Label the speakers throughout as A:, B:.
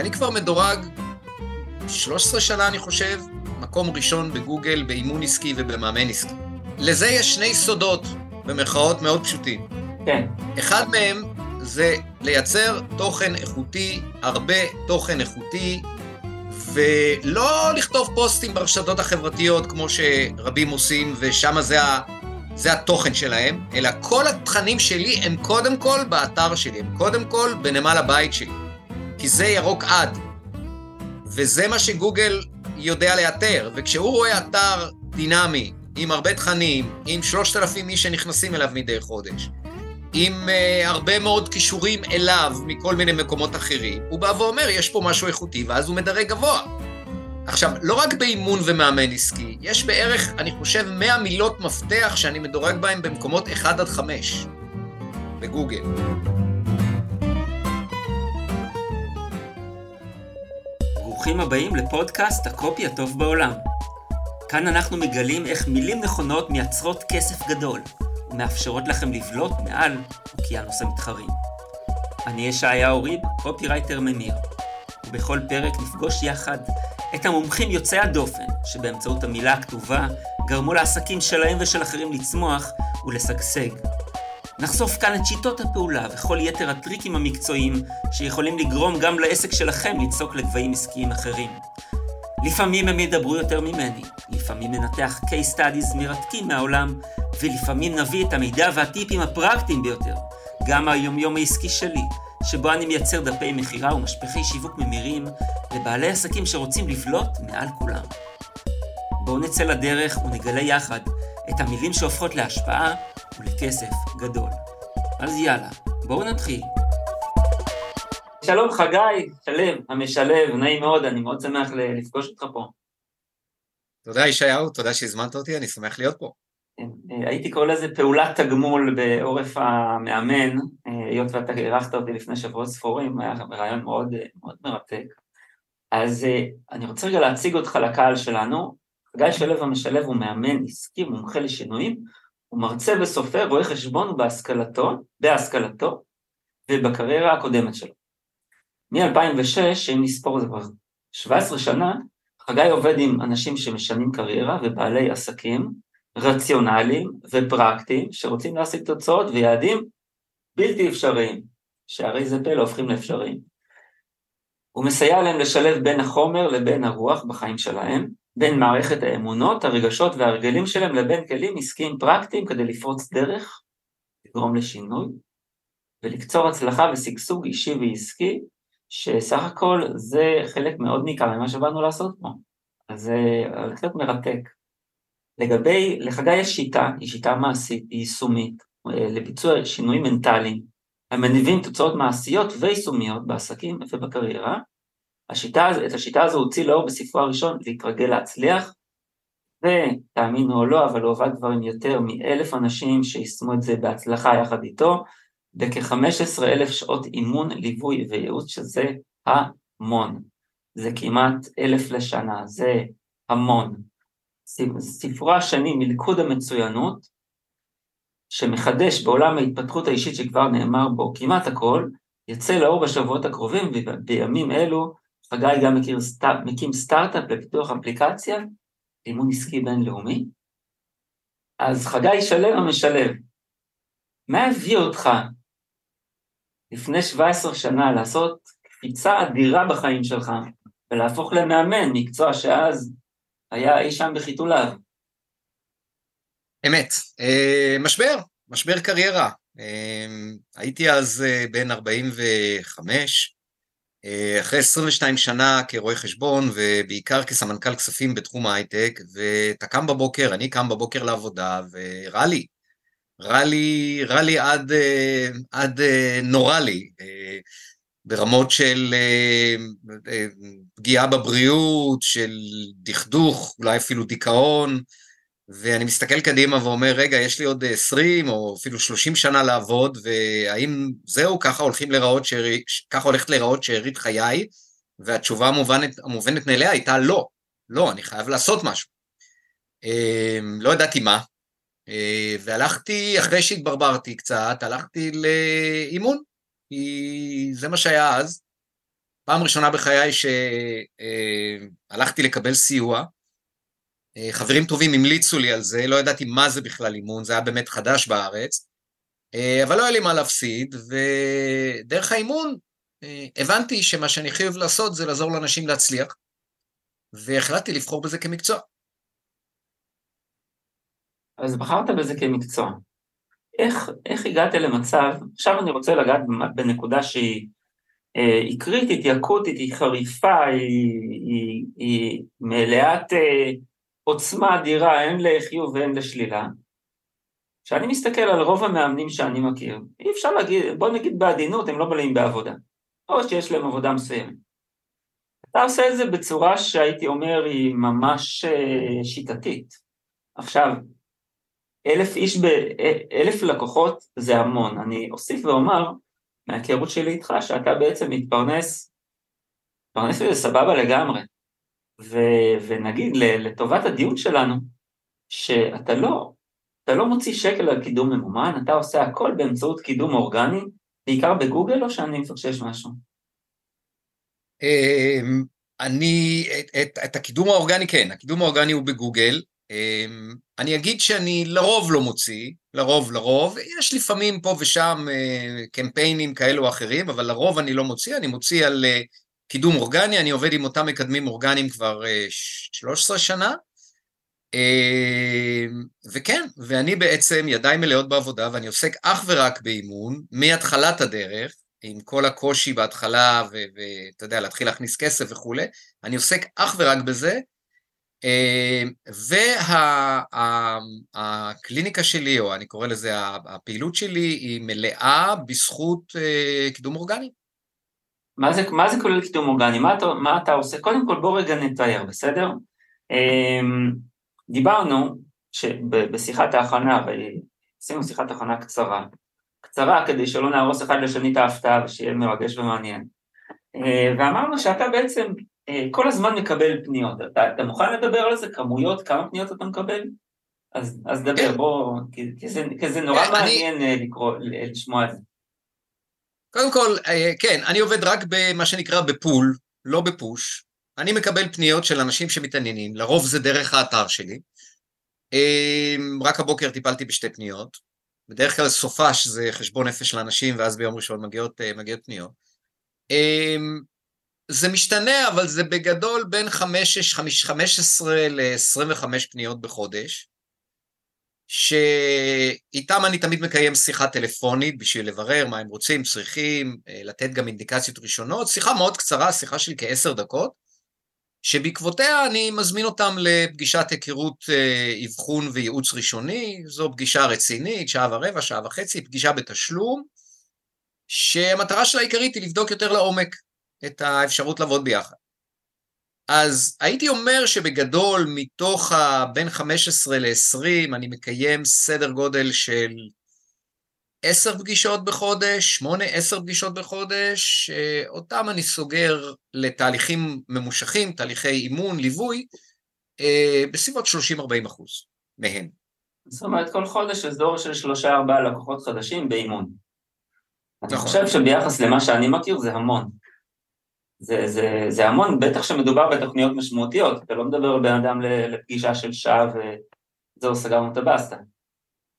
A: ואני כבר מדורג 13 שנה, אני חושב, מקום ראשון בגוגל באימון עסקי ובמאמן עסקי. לזה יש שני סודות, במרכאות מאוד פשוטים.
B: כן.
A: אחד מהם זה לייצר תוכן איכותי, הרבה תוכן איכותי, ולא לכתוב פוסטים ברשתות החברתיות כמו שרבים עושים, ושם זה, ה, זה התוכן שלהם, אלא כל התכנים שלי הם קודם כל באתר שלי, הם קודם כל בנמל הבית שלי, כי זה ירוק עד. וזה מה שגוגל יודע לאתר, וכשהוא רואה אתר דינמי, עם הרבה תכנים, עם שלושת אלפים איש שנכנסים אליו מדי חודש, עם uh, הרבה מאוד כישורים אליו מכל מיני מקומות אחרים, הוא בא ואומר, יש פה משהו איכותי, ואז הוא מדרג גבוה. עכשיו, לא רק באימון ומאמן עסקי, יש בערך, אני חושב, 100 מילות מפתח שאני מדורג בהן במקומות 1 עד 5 בגוגל.
B: ברוכים הבאים לפודקאסט הקופי הטוב בעולם. כאן אנחנו מגלים איך מילים נכונות מייצרות כסף גדול, ומאפשרות לכם לבלוט מעל אוקיינוס המתחרים. אני ישעיהו ריב, קופירייטר ממיר, ובכל פרק נפגוש יחד את המומחים יוצאי הדופן, שבאמצעות המילה הכתובה גרמו לעסקים שלהם ושל אחרים לצמוח ולשגשג. נחשוף כאן את שיטות הפעולה וכל יתר הטריקים המקצועיים שיכולים לגרום גם לעסק שלכם לצעוק לגבהים עסקיים אחרים. לפעמים הם ידברו יותר ממני, לפעמים ננתח case studies מרתקים מהעולם, ולפעמים נביא את המידע והטיפים הפרקטיים ביותר, גם מהיומיום העסקי שלי, שבו אני מייצר דפי מכירה ומשפחי שיווק ממירים לבעלי עסקים שרוצים לבלוט מעל כולם. בואו נצא לדרך ונגלה יחד את המילים שהופכות להשפעה ולכסף גדול. אז יאללה, בואו נתחיל. שלום חגי, שלם, המשלב, נעים מאוד, אני מאוד שמח לפגוש אותך פה.
A: תודה ישעיהו, תודה שהזמנת אותי, אני שמח להיות פה.
B: כן, אה, הייתי קורא לזה פעולת תגמול בעורף המאמן, אה, היות ואתה אירחת אותי לפני שבועות ספורים, היה רעיון מאוד, מאוד מרתק. אז אה, אני רוצה רגע להציג אותך לקהל שלנו. חגי שלו המשלב הוא מאמן עסקי, מומחה לשינויים, הוא מרצה וסופר, רואה חשבון בהשכלתו, בהשכלתו ובקריירה הקודמת שלו. מ-2006, אם נספור זה כבר 17 שנה, חגי עובד עם אנשים שמשנים קריירה ובעלי עסקים רציונליים ופרקטיים שרוצים להשיג תוצאות ויעדים בלתי אפשריים, שהרי זה פלא הופכים לאפשריים. הוא מסייע להם לשלב בין החומר לבין הרוח בחיים שלהם, בין מערכת האמונות, הרגשות וההרגלים שלהם לבין כלים עסקיים פרקטיים כדי לפרוץ דרך, לגרום לשינוי ולקצור הצלחה ושגשוג אישי ועסקי שסך הכל זה חלק מאוד ניכר ממה שבאנו לעשות פה, אז זה הולך מרתק. לגבי, לחגי יש שיטה, היא שיטה מעשית, היא יישומית, אה, לביצוע שינויים מנטליים, המניבים תוצאות מעשיות ויישומיות בעסקים ובקריירה. השיטה, את השיטה הזו הוציא לאור בספרו הראשון, להתרגל להצליח, ותאמינו או לא, אבל הוא עבד כבר עם יותר מאלף אנשים שיישמו את זה בהצלחה יחד איתו, בכ-15 אלף שעות אימון, ליווי וייעוץ, שזה המון. זה כמעט אלף לשנה, זה המון. ספרו השני, מלכוד המצוינות, שמחדש בעולם ההתפתחות האישית שכבר נאמר בו כמעט הכל, יצא לאור בשבועות הקרובים, ובימים אלו חגי גם מכיר, מקים סטארט-אפ לפיתוח אפליקציה, אימון עסקי בינלאומי. אז חגי שלם המשלב, מה הביא אותך לפני 17 שנה לעשות קפיצה אדירה בחיים שלך ולהפוך למאמן, מקצוע שאז היה אי שם בחיתוליו?
A: אמת, אה, משבר, משבר קריירה. אה, הייתי אז אה, בן 45, אחרי 22 שנה כרואה חשבון ובעיקר כסמנכ"ל כספים בתחום ההייטק, ואתה קם בבוקר, אני קם בבוקר לעבודה, ורע לי, רע לי, רע לי עד, אה, עד אה, נורא לי, אה, ברמות של פגיעה בבריאות, של דכדוך, אולי אפילו דיכאון, ואני מסתכל קדימה ואומר, רגע, יש לי עוד 20 או אפילו 30 שנה לעבוד, והאם זהו, ככה הולכים להיראות, שארי, ככה הולכת להיראות שארית חיי? והתשובה המובנת, המובנת מאליה הייתה לא, לא, אני חייב לעשות משהו. לא ידעתי מה, אה, והלכתי, אחרי שהתברברתי קצת, הלכתי לאימון, כי זה מה שהיה אז. פעם ראשונה בחיי שהלכתי לקבל סיוע. חברים טובים המליצו לי על זה, לא ידעתי מה זה בכלל אימון, זה היה באמת חדש בארץ, אבל לא היה לי מה להפסיד, ודרך האימון הבנתי שמה שאני חייב לעשות זה לעזור לאנשים להצליח, והחלטתי לבחור בזה כמקצוע.
B: אז בחרת בזה כמקצוע. איך, איך הגעת למצב, עכשיו אני רוצה לגעת בנקודה שהיא אה, היא קריטית, היא אקוטית, היא חריפה, היא, היא, היא מלאת אה, עוצמה אדירה, הן לחיוב והן לשלילה. כשאני מסתכל על רוב המאמנים שאני מכיר, אי אפשר להגיד, בוא נגיד בעדינות, הם לא מלאים בעבודה, או שיש להם עבודה מסוימת. אתה עושה את זה בצורה שהייתי אומר היא ממש אה, שיטתית. עכשיו, אלף איש, ב, אלף לקוחות זה המון. אני אוסיף ואומר, מההיכרות שלי איתך, שאתה בעצם מתפרנס, מתפרנס בזה סבבה לגמרי. ו, ונגיד לטובת הדיון שלנו, שאתה לא, אתה לא מוציא שקל על קידום ממומן, אתה עושה הכל באמצעות קידום אורגני, בעיקר בגוגל, או שאני מפרשש משהו?
A: אמ, אני, את, את, את הקידום האורגני כן, הקידום האורגני הוא בגוגל, אמ, אני אגיד שאני לרוב לא מוציא, לרוב לרוב, יש לפעמים פה ושם אה, קמפיינים כאלו או אחרים, אבל לרוב אני לא מוציא, אני מוציא על אה, קידום אורגני, אני עובד עם אותם מקדמים אורגניים כבר 13 אה, שנה, אמ, וכן, ואני בעצם ידיים מלאות בעבודה, ואני עוסק אך ורק באימון, מהתחלת הדרך, עם כל הקושי בהתחלה, ואתה יודע, להתחיל להכניס כסף וכולי, אני עוסק אך ורק בזה, והקליניקה שלי, או אני קורא לזה, הפעילות שלי, היא מלאה בזכות אה, קידום אורגני.
B: מה זה, מה זה כולל קידום אורגני? מה אתה, מה אתה עושה? קודם כל בוא רגע נתאר, בסדר? אמ, דיברנו בשיחת ההכנה, ועשינו שיחת הכנה קצרה, קצרה כדי שלא נהרוס אחד לשני את ההפתעה ושיהיה מרגש ומעניין. אה, ואמרנו שאתה בעצם אה, כל הזמן מקבל פניות. אתה, אתה מוכן לדבר על זה? כמויות? כמה פניות אתה מקבל? אז, אז דבר. בוא, כי, כי, זה, כי זה נורא מעניין. אה, לקרוא, לשמוע את זה.
A: קודם כל, אה, כן, אני עובד רק במה שנקרא בפול, לא בפוש. אני מקבל פניות של אנשים שמתעניינים, לרוב זה דרך האתר שלי. רק הבוקר טיפלתי בשתי פניות. בדרך כלל סופש זה חשבון נפש לאנשים, ואז ביום ראשון מגיעות, מגיעות פניות. זה משתנה, אבל זה בגדול בין 15 ל-25 פניות בחודש, שאיתם אני תמיד מקיים שיחה טלפונית בשביל לברר מה הם רוצים, צריכים, אה, לתת גם אינדיקציות ראשונות, שיחה מאוד קצרה, שיחה של כעשר דקות, שבעקבותיה אני מזמין אותם לפגישת היכרות, אה, אבחון וייעוץ ראשוני, זו פגישה רצינית, שעה ורבע, שעה וחצי, פגישה בתשלום, שהמטרה שלה העיקרית היא לבדוק יותר לעומק את האפשרות לעבוד ביחד. אז הייתי אומר שבגדול, מתוך בין 15 ל-20, אני מקיים סדר גודל של 10 פגישות בחודש, 8-10 פגישות בחודש, אותם אני סוגר לתהליכים ממושכים, תהליכי אימון, ליווי, אה, בסביבות 30-40 אחוז מהם.
B: זאת אומרת, כל חודש אזור של שלושה-ארבעה לקוחות חדשים באימון. נכון. אני חושב שביחס למה שאני מכיר זה המון. זה, זה, זה המון, בטח שמדובר בתוכניות משמעותיות, אתה לא מדבר על בן אדם לפגישה של שעה וזהו, סגרנו את הבאסטה.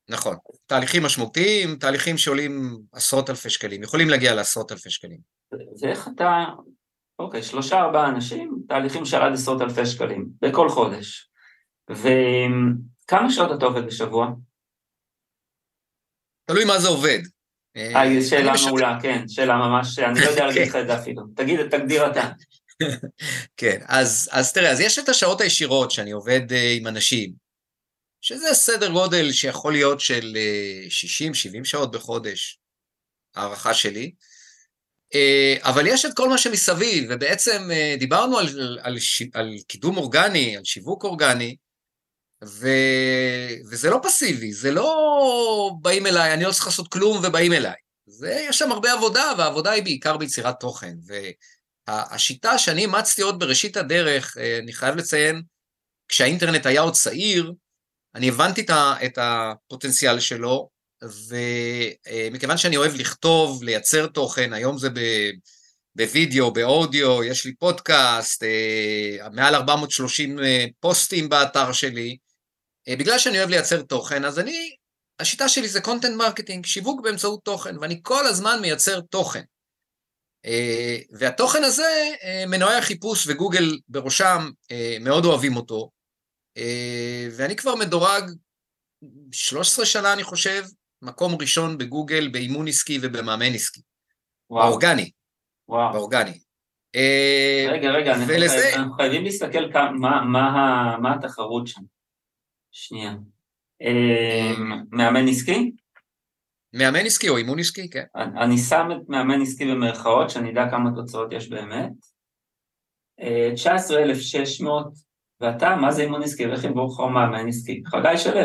A: נכון, תהליכים משמעותיים, תהליכים שעולים עשרות אלפי שקלים, יכולים להגיע לעשרות אלפי שקלים.
B: ואיך אתה, אוקיי, שלושה ארבעה אנשים, תהליכים של עד עשרות אלפי שקלים, בכל חודש. וכמה שעות אתה עובד בשבוע?
A: תלוי מה זה עובד.
B: אה, שאלה מעולה, כן, שאלה ממש, אני לא יודע להגיד לך את זה אפילו. תגיד, תגדיר אתה.
A: כן, אז, אז תראה, אז יש את השעות הישירות שאני עובד uh, עם אנשים, שזה סדר גודל שיכול להיות של uh, 60-70 שעות בחודש, הערכה שלי, uh, אבל יש את כל מה שמסביב, ובעצם uh, דיברנו על, על, על, על קידום אורגני, על שיווק אורגני, ו... וזה לא פסיבי, זה לא באים אליי, אני לא צריך לעשות כלום ובאים אליי. זה, יש שם הרבה עבודה, והעבודה היא בעיקר ביצירת תוכן. והשיטה שאני אימצתי עוד בראשית הדרך, אה, אני חייב לציין, כשהאינטרנט היה עוד צעיר, אני הבנתי את הפוטנציאל שלו, ומכיוון שאני אוהב לכתוב, לייצר תוכן, היום זה בווידאו, באודיו, יש לי פודקאסט, אה, מעל 430 אה, פוסטים באתר שלי. אה, בגלל שאני אוהב לייצר תוכן, אז אני, השיטה שלי זה content marketing, שיווק באמצעות תוכן, ואני כל הזמן מייצר תוכן. והתוכן הזה, מנועי החיפוש וגוגל בראשם מאוד אוהבים אותו, ואני כבר מדורג 13 שנה, אני חושב, מקום ראשון בגוגל באימון עסקי ובמאמן עסקי. וואו. באורגני.
B: וואו.
A: באורגני.
B: רגע, רגע, ולזה... אנחנו חייבים להסתכל כמה, מה, מה, מה התחרות שם. שנייה. מאמן עסקי?
A: מאמן עסקי או אימון עסקי, כן.
B: אני שם את מאמן עסקי במרכאות, שאני אדע כמה תוצאות יש באמת. 19,600, ואתה, מה זה אימון עסקי? ואיך יבוא לך מאמן עסקי? חגי שלו.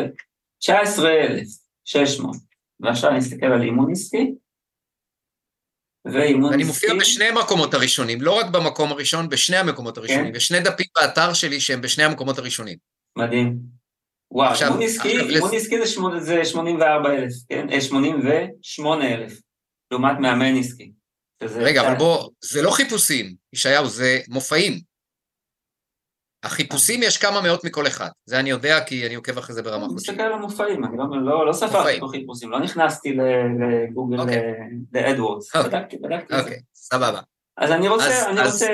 B: 19,600. ועכשיו אני אסתכל על אימון עסקי.
A: ואימון עסקי. אני מופיע בשני המקומות הראשונים, לא רק במקום הראשון, בשני המקומות הראשונים. כן. יש שני דפים באתר שלי שהם בשני המקומות הראשונים.
B: מדהים. וואו, עכשיו, אימון עסקי, עסקי זה, שמונה, זה 84,000, כן? 88,000, אה, לעומת מאמן עסקי.
A: רגע, אבל בוא, זה לא חיפושים, ישעיהו, זה מופעים. החיפושים יש כמה מאות מכל אחד, זה אני יודע כי אני עוקב אחרי זה ברמה חודשית.
B: אני מסתכל על המופעים, אני לא, לא, לא ספרתי פה חיפושים, לא נכנסתי לגוגל, אוקיי. לאדוורדס,
A: אוקיי. בדקתי, בדקתי את זה. אוקיי, סבבה.
B: אז אני רוצה, אני רוצה,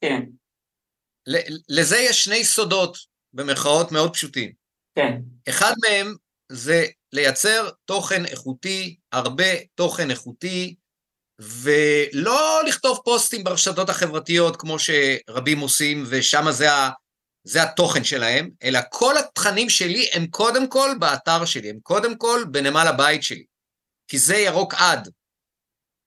B: כן.
A: לזה יש שני סודות, במרכאות מאוד פשוטים.
B: כן.
A: אחד מהם זה לייצר תוכן איכותי, הרבה תוכן איכותי, ולא לכתוב פוסטים ברשתות החברתיות כמו שרבים עושים, ושם זה, זה התוכן שלהם, אלא כל התכנים שלי הם קודם כל באתר שלי, הם קודם כל בנמל הבית שלי, כי זה ירוק עד,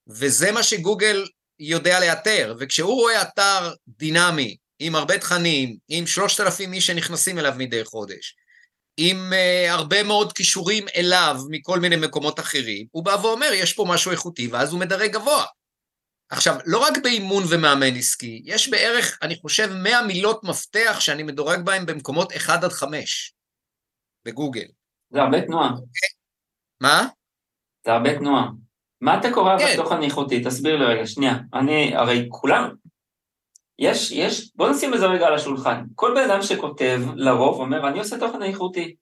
A: וזה מה שגוגל יודע לאתר, וכשהוא רואה אתר דינמי, עם הרבה תכנים, עם שלושת אלפים איש שנכנסים אליו מדי חודש, עם uh, הרבה מאוד כישורים אליו מכל מיני מקומות אחרים, הוא בא ואומר, יש פה משהו איכותי, ואז הוא מדרג גבוה. עכשיו, לא רק באימון ומאמן עסקי, יש בערך, אני חושב, 100 מילות מפתח שאני מדורג בהן במקומות 1 עד 5 בגוגל.
B: זה הרבה תנועה.
A: מה?
B: זה הרבה תנועה. מה אתה קורא כן. בתוכן איכותי? תסביר לי רגע, שנייה. אני, הרי כולם, יש, יש, בוא נשים את זה רגע על השולחן. כל בן אדם שכותב, לרוב אומר, אני עושה תוכן איכותי.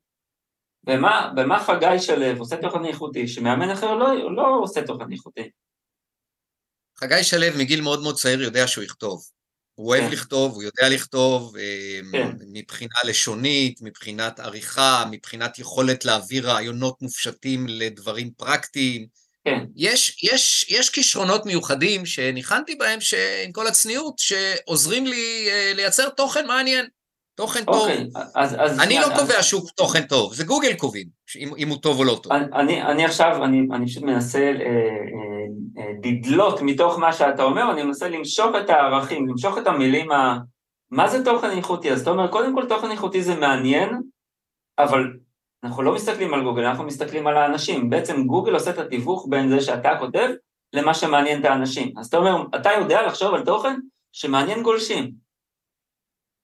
B: ומה, במה חגי שלו עושה תוכן איכותי, שמאמן אחר לא, לא עושה תוכן איכותי?
A: חגי שלו מגיל מאוד מאוד צעיר יודע שהוא יכתוב. הוא אוהב כן. לכתוב, הוא יודע לכתוב, אה, כן. מבחינה לשונית, מבחינת עריכה, מבחינת יכולת להעביר רעיונות מופשטים לדברים פרקטיים.
B: כן.
A: יש, יש, יש כישרונות מיוחדים שניחנתי בהם, שעם כל הצניעות, שעוזרים לי uh, לייצר תוכן מעניין, תוכן
B: אוקיי,
A: טוב. אז, אז אני לא קובע שהוא תוכן טוב, זה גוגל קובעים, אם, אם הוא טוב או לא טוב.
B: אני, אני עכשיו, אני, אני פשוט מנסה אה, אה, לדלות מתוך מה שאתה אומר, אני מנסה למשוך את הערכים, למשוך את המילים ה... מה זה תוכן איכותי? אז אתה אומר, קודם כל תוכן איכותי זה מעניין, אבל אנחנו לא מסתכלים על גוגל, אנחנו מסתכלים על האנשים. בעצם גוגל עושה את התיווך בין זה שאתה כותב למה שמעניין את האנשים. אז אתה אומר, אתה יודע לחשוב על תוכן שמעניין גולשים.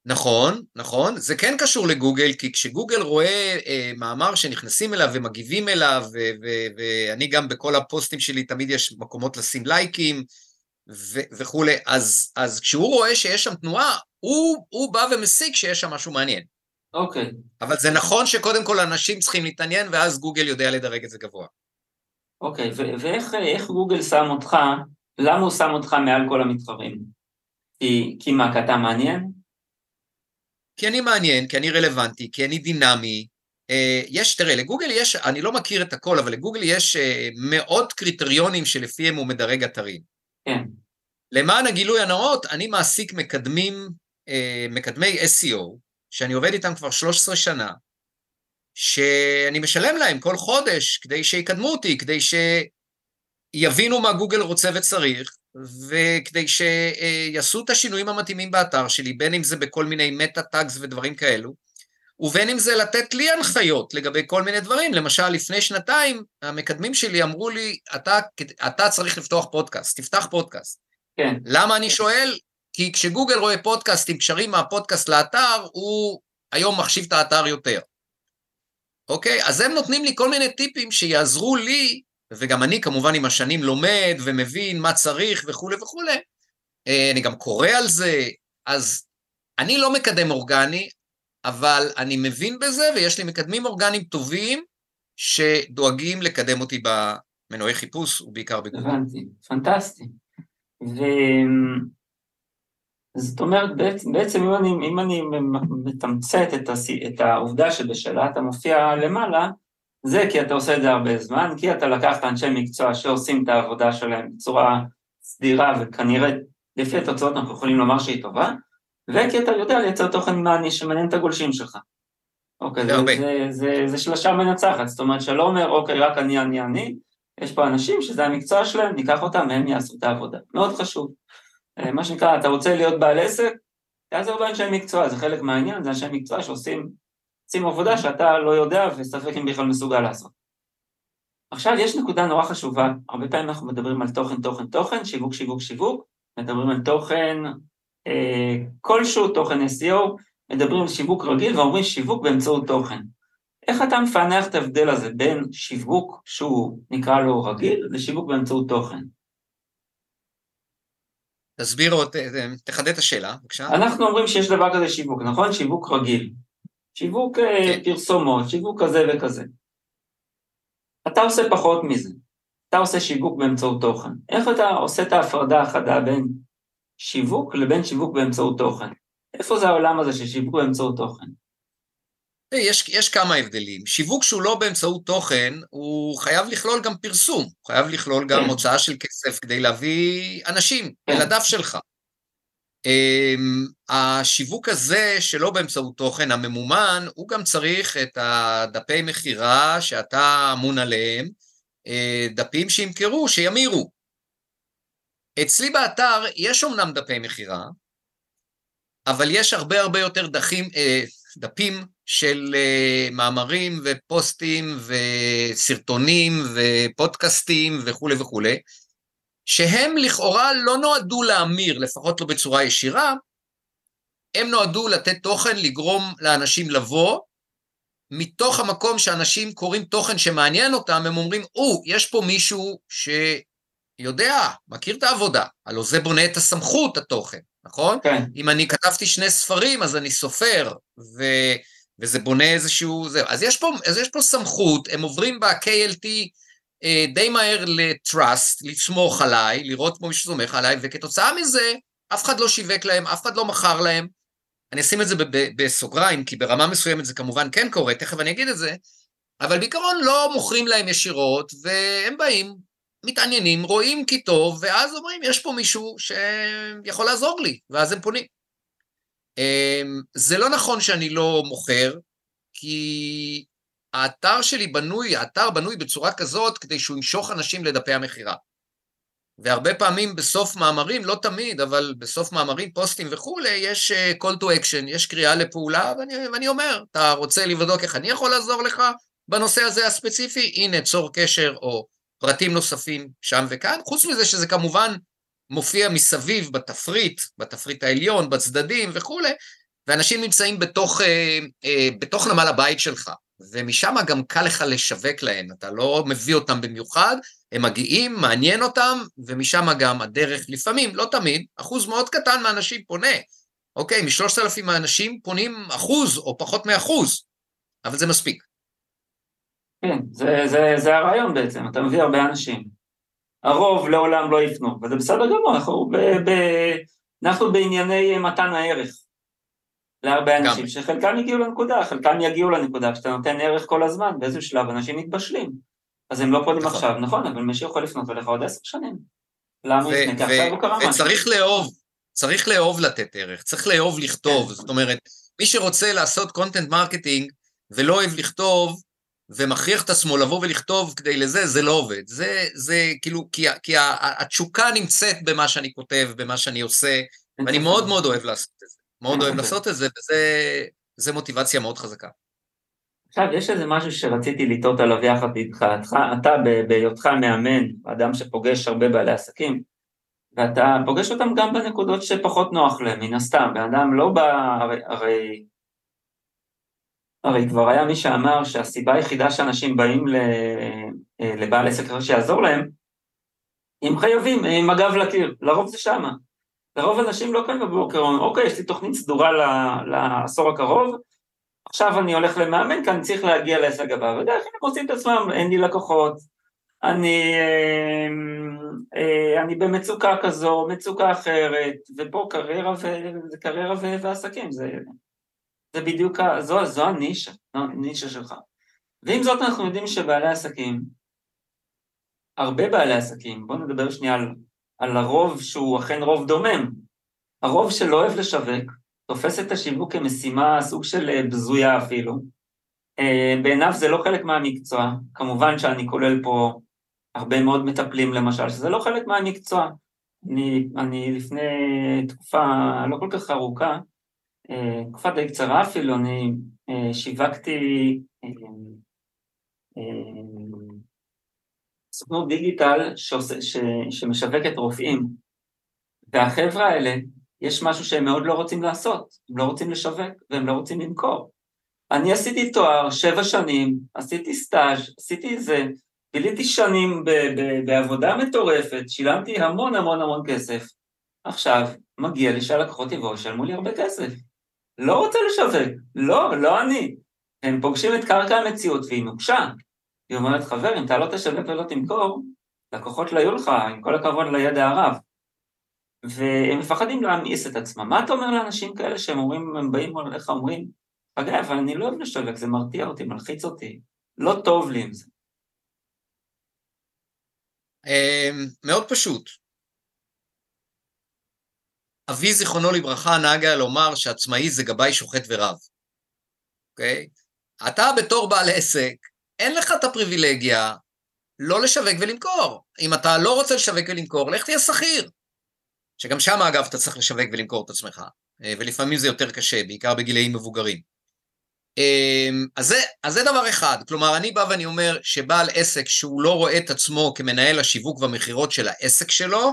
A: נכון, נכון, זה כן קשור לגוגל, כי כשגוגל רואה אה, מאמר שנכנסים אליו ומגיבים אליו, ואני גם בכל הפוסטים שלי תמיד יש מקומות לשים לייקים וכולי, אז, אז כשהוא רואה שיש שם תנועה, הוא, הוא בא ומסיק שיש שם משהו מעניין.
B: אוקיי.
A: אבל זה נכון שקודם כל אנשים צריכים להתעניין, ואז גוגל יודע לדרג את זה גבוה.
B: אוקיי, ואיך גוגל שם אותך, למה הוא שם אותך מעל כל המתחרים? כי, כי מה, כי אתה מעניין?
A: כי אני מעניין, כי אני רלוונטי, כי אני דינמי. אה, יש, תראה, לגוגל יש, אני לא מכיר את הכל, אבל לגוגל יש אה, מאות קריטריונים שלפיהם הוא מדרג אתרים.
B: כן.
A: למען הגילוי הנאות, אני מעסיק מקדמים, אה, מקדמי SEO, שאני עובד איתם כבר 13 שנה, שאני משלם להם כל חודש כדי שיקדמו אותי, כדי שיבינו מה גוגל רוצה וצריך, וכדי שיעשו את השינויים המתאימים באתר שלי, בין אם זה בכל מיני מטה-טאגס ודברים כאלו, ובין אם זה לתת לי הנחיות לגבי כל מיני דברים. למשל, לפני שנתיים, המקדמים שלי אמרו לי, אתה, אתה צריך לפתוח פודקאסט, תפתח פודקאסט.
B: כן.
A: למה אני שואל? כי כשגוגל רואה פודקאסט עם קשרים מהפודקאסט לאתר, הוא היום מחשיב את האתר יותר. אוקיי? אז הם נותנים לי כל מיני טיפים שיעזרו לי, וגם אני כמובן עם השנים לומד ומבין מה צריך וכולי וכולי, אה, אני גם קורא על זה, אז אני לא מקדם אורגני, אבל אני מבין בזה, ויש לי מקדמים אורגניים טובים שדואגים לקדם אותי במנועי חיפוש, ובעיקר בגוגל.
B: הבנתי, פנטסטי. ו... זאת אומרת, בעצם, אם, אני, אם אני מתמצת את, הס... את העובדה שבשאלה אתה מופיע למעלה, זה כי אתה עושה את זה הרבה זמן, כי אתה לקחת אנשי מקצוע שעושים את העבודה שלהם בצורה סדירה וכנראה לפי התוצאות אנחנו יכולים לומר שהיא טובה, וכי אתה יודע לייצר תוכן מעני שמעניין את הגולשים שלך. אוקיי, זה, זה, זה, זה, זה שלושה מנצחת, זאת אומרת שלא אומר אוקיי רק אני אני אני, יש פה אנשים שזה המקצוע שלהם, ניקח אותם והם יעשו את העבודה, מאוד חשוב. אה, מה שנקרא, אתה רוצה להיות בעל עסק, תעזר באנשי מקצוע, זה חלק מהעניין, זה אנשי מקצוע שעושים עושים עבודה שאתה לא יודע וספק אם בכלל מסוגל לעשות. עכשיו יש נקודה נורא חשובה, הרבה פעמים אנחנו מדברים על תוכן, תוכן, תוכן, שיווק, שיווק, שיווק, מדברים על תוכן אה, כלשהו, תוכן SEO, מדברים על שיווק רגיל ואומרים שיווק באמצעות תוכן. איך אתה מפענח את ההבדל הזה בין שיווק שהוא נקרא לו רגיל לשיווק באמצעות תוכן?
A: תסביר עוד, תחדד את השאלה, בבקשה.
B: אנחנו אומרים שיש דבר כזה שיווק, נכון? שיווק רגיל. שיווק אה, כן. פרסומות, שיווק כזה וכזה. אתה עושה פחות מזה. אתה עושה שיווק באמצעות תוכן. איך אתה עושה את ההפרדה החדה בין שיווק לבין שיווק באמצעות תוכן? איפה זה העולם הזה של שיווק באמצעות תוכן?
A: יש, יש כמה הבדלים. שיווק שהוא לא באמצעות תוכן, הוא חייב לכלול גם פרסום, הוא חייב לכלול גם כן. הוצאה של כסף כדי להביא אנשים כן. אל הדף שלך. Um, השיווק הזה, שלא באמצעות תוכן הממומן, הוא גם צריך את הדפי מכירה שאתה אמון עליהם, uh, דפים שימכרו, שימירו. אצלי באתר יש אומנם דפי מכירה, אבל יש הרבה הרבה יותר דחים, uh, דפים של uh, מאמרים ופוסטים וסרטונים ופודקאסטים וכולי וכולי, שהם לכאורה לא נועדו להמיר, לפחות לא בצורה ישירה, הם נועדו לתת תוכן, לגרום לאנשים לבוא, מתוך המקום שאנשים קוראים תוכן שמעניין אותם, הם אומרים, או, יש פה מישהו שיודע, מכיר את העבודה, הלוא זה בונה את הסמכות, התוכן, נכון? כן. אם אני כתבתי שני ספרים, אז אני סופר, ו... וזה בונה איזשהו... זה... אז, יש פה, אז יש פה סמכות, הם עוברים ב-KLT אה, די מהר ל-trust, לסמוך עליי, לראות כמו מישהו סומך עליי, וכתוצאה מזה, אף אחד לא שיווק להם, אף אחד לא מכר להם. אני אשים את זה בסוגריים, כי ברמה מסוימת זה כמובן כן קורה, תכף אני אגיד את זה, אבל בעיקרון לא מוכרים להם ישירות, והם באים, מתעניינים, רואים כי טוב, ואז אומרים, יש פה מישהו שיכול לעזור לי, ואז הם פונים. אמ, זה לא נכון שאני לא מוכר, כי האתר שלי בנוי, האתר בנוי בצורה כזאת כדי שהוא ימשוך אנשים לדפי המכירה. והרבה פעמים בסוף מאמרים, לא תמיד, אבל בסוף מאמרים, פוסטים וכולי, יש uh, call to action, יש קריאה לפעולה, ואני, ואני אומר, אתה רוצה לבדוק איך אני יכול לעזור לך בנושא הזה הספציפי? הנה, צור קשר או פרטים נוספים שם וכאן. חוץ מזה שזה כמובן מופיע מסביב בתפריט, בתפריט העליון, בצדדים וכולי, ואנשים נמצאים בתוך, uh, uh, בתוך נמל הבית שלך. ומשם גם קל לך לשווק להם, אתה לא מביא אותם במיוחד, הם מגיעים, מעניין אותם, ומשם גם הדרך לפעמים, לא תמיד, אחוז מאוד קטן מהאנשים פונה. אוקיי, משלושת אלפים האנשים פונים אחוז או פחות מאחוז, אבל זה מספיק.
B: כן, זה, זה, זה הרעיון בעצם, אתה מביא הרבה אנשים. הרוב לעולם לא יפנו, וזה בסדר גמור, אנחנו, ב, ב, אנחנו בענייני מתן הערך. להרבה אנשים. שחלקם הגיעו לנקודה, חלקם יגיעו לנקודה, כשאתה נותן ערך כל הזמן, באיזשהו שלב אנשים מתבשלים. אז הם לא פונים נכון. עכשיו, נכון, אבל מישהו יכול לפנות אליך עוד עשר שנים. למה לפני? כי עכשיו לא קרה משהו.
A: וצריך לאהוב, צריך לאהוב לתת ערך, צריך לאהוב לכתוב, כן. זאת אומרת, מי שרוצה לעשות content marketing ולא אוהב לכתוב, ומכריח את עצמו לבוא ולכתוב כדי לזה, זה לא עובד. זה, זה כאילו, כי, כי התשוקה נמצאת במה שאני כותב, במה שאני עושה, ואני מאוד מאוד אוהב לעשות את זה. מאוד אוהב לעשות את זה, וזה מוטיבציה מאוד חזקה.
B: עכשיו, יש איזה משהו שרציתי לתהות עליו יחד איתך. אתה, בהיותך מאמן, אדם שפוגש הרבה בעלי עסקים, ואתה פוגש אותם גם בנקודות שפחות נוח להם, מן הסתם. בן אדם לא בא, הרי, הרי, הרי כבר היה מי שאמר שהסיבה היחידה שאנשים באים לבעל עסק אחר שיעזור להם, הם חייבים, עם הגב לקיר, לרוב זה שמה. לרוב אנשים לא קמים בבוקר, אומרים, אוקיי, יש לי תוכנית סדורה לעשור הקרוב, עכשיו אני הולך למאמן כי אני צריך להגיע להישג הבא, ודרך כלל הם עושים את עצמם, אין לי לקוחות, אני, אה, אה, אני במצוקה כזו, מצוקה אחרת, ופה קריירה, ו, קריירה ו, ועסקים, זה, זה בדיוק, זו, זו הנישה, זו הנישה שלך. ועם זאת אנחנו יודעים שבעלי עסקים, הרבה בעלי עסקים, בואו נדבר שנייה על, על הרוב שהוא אכן רוב דומם, הרוב שלא אוהב לשווק, תופס את השיווק כמשימה סוג של אה, בזויה אפילו, בעיניו זה לא חלק מהמקצוע, כמובן שאני כולל פה הרבה מאוד מטפלים למשל, שזה לא חלק מהמקצוע. אני, אני לפני תקופה לא כל כך ארוכה, אה, תקופה די קצרה אפילו, אני אה, שיווקתי אה, סוכנות דיגיטל שמשווקת רופאים, והחבר'ה האלה, יש משהו שהם מאוד לא רוצים לעשות, הם לא רוצים לשווק והם לא רוצים למכור. אני עשיתי תואר שבע שנים, עשיתי סטאז', עשיתי זה, ביליתי שנים ב- ב- בעבודה מטורפת, שילמתי המון המון המון כסף. עכשיו, מגיע לי שהלקוחות יבואו, ישלמו לי הרבה כסף. לא רוצה לשווק, לא, לא אני. הם פוגשים את קרקע המציאות והיא נוקשה. היא אומרת, חבר, אם אתה לא תשווק ולא תמכור, לקוחות לא יהיו לך, עם כל הכבוד לידע הרב. והם מפחדים להמאיס את עצמם. מה אתה אומר לאנשים כאלה שהם אומרים, הם באים אליך, אומרים, אגב, אבל אני לא אוהב לשווק, זה מרתיע אותי, מלחיץ אותי, לא טוב לי עם זה.
A: אמ, מאוד פשוט. אבי זיכרונו לברכה נהג היה לומר שעצמאי זה גבאי שוחט ורב, אוקיי? Okay? אתה בתור בעל עסק, אין לך את הפריבילגיה לא לשווק ולמכור. אם אתה לא רוצה לשווק ולמכור, לך תהיה שכיר. שגם שם, אגב, אתה צריך לשווק ולמכור את עצמך, אה, ולפעמים זה יותר קשה, בעיקר בגילאים מבוגרים. אמ, אז זה, אז זה דבר אחד, כלומר אני בא ואני אומר שבעל עסק שהוא לא רואה את עצמו כמנהל השיווק והמכירות של העסק שלו,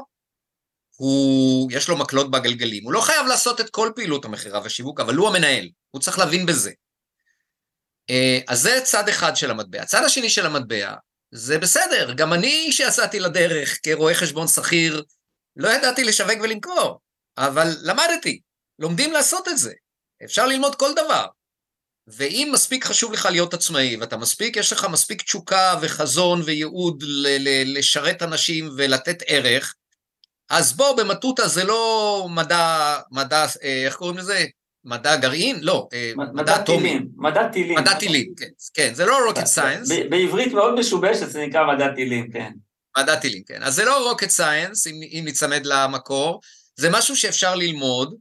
A: הוא, יש לו מקלות בגלגלים, הוא לא חייב לעשות את כל פעילות המכירה והשיווק, אבל הוא המנהל, הוא צריך להבין בזה. אה, אז זה צד אחד של המטבע. הצד השני של המטבע, זה בסדר, גם אני כשיצאתי לדרך כרואה חשבון שכיר, לא ידעתי לשווק ולמכור, אבל למדתי, לומדים לעשות את זה. אפשר ללמוד כל דבר. ואם מספיק חשוב לך להיות עצמאי, ואתה מספיק, יש לך מספיק תשוקה וחזון וייעוד לשרת אנשים ולתת ערך, אז בוא, במטותא זה לא מדע, מדע, אה, איך קוראים לזה? מדע גרעין? לא,
B: אה, מדע אטומי. מדע טילים.
A: מדע טילים, כן, כן, זה לא rocket science.
B: בעברית מאוד משובשת זה נקרא מדע טילים, כן.
A: מדע טילים, כן. אז זה לא rocket science, אם, אם ניצמד למקור, זה משהו שאפשר ללמוד,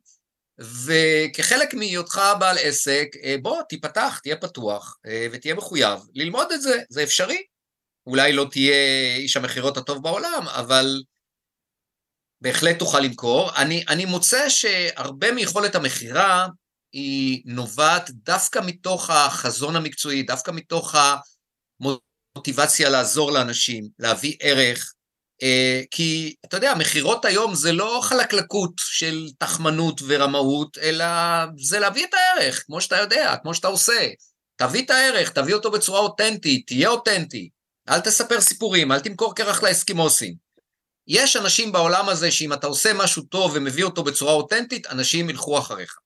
A: וכחלק מהיותך בעל עסק, אה, בוא, תיפתח, תהיה פתוח, ותהיה מחויב ללמוד את זה, זה אפשרי. אולי לא תהיה איש המכירות הטוב בעולם, אבל בהחלט תוכל למכור. אני, אני מוצא שהרבה מיכולת המכירה היא נובעת דווקא מתוך החזון המקצועי, דווקא מתוך המוטיבציה לעזור לאנשים, להביא ערך, אה, כי אתה יודע, מכירות היום זה לא חלקלקות של תחמנות ורמאות, אלא זה להביא את הערך, כמו שאתה יודע, כמו שאתה עושה. תביא את הערך, תביא אותו בצורה אותנטית, תהיה אותנטי. אל תספר סיפורים, אל תמכור קרח לאסקימוסים. יש אנשים בעולם הזה שאם אתה עושה משהו טוב ומביא אותו בצורה אותנטית, אנשים ילכו אחריך.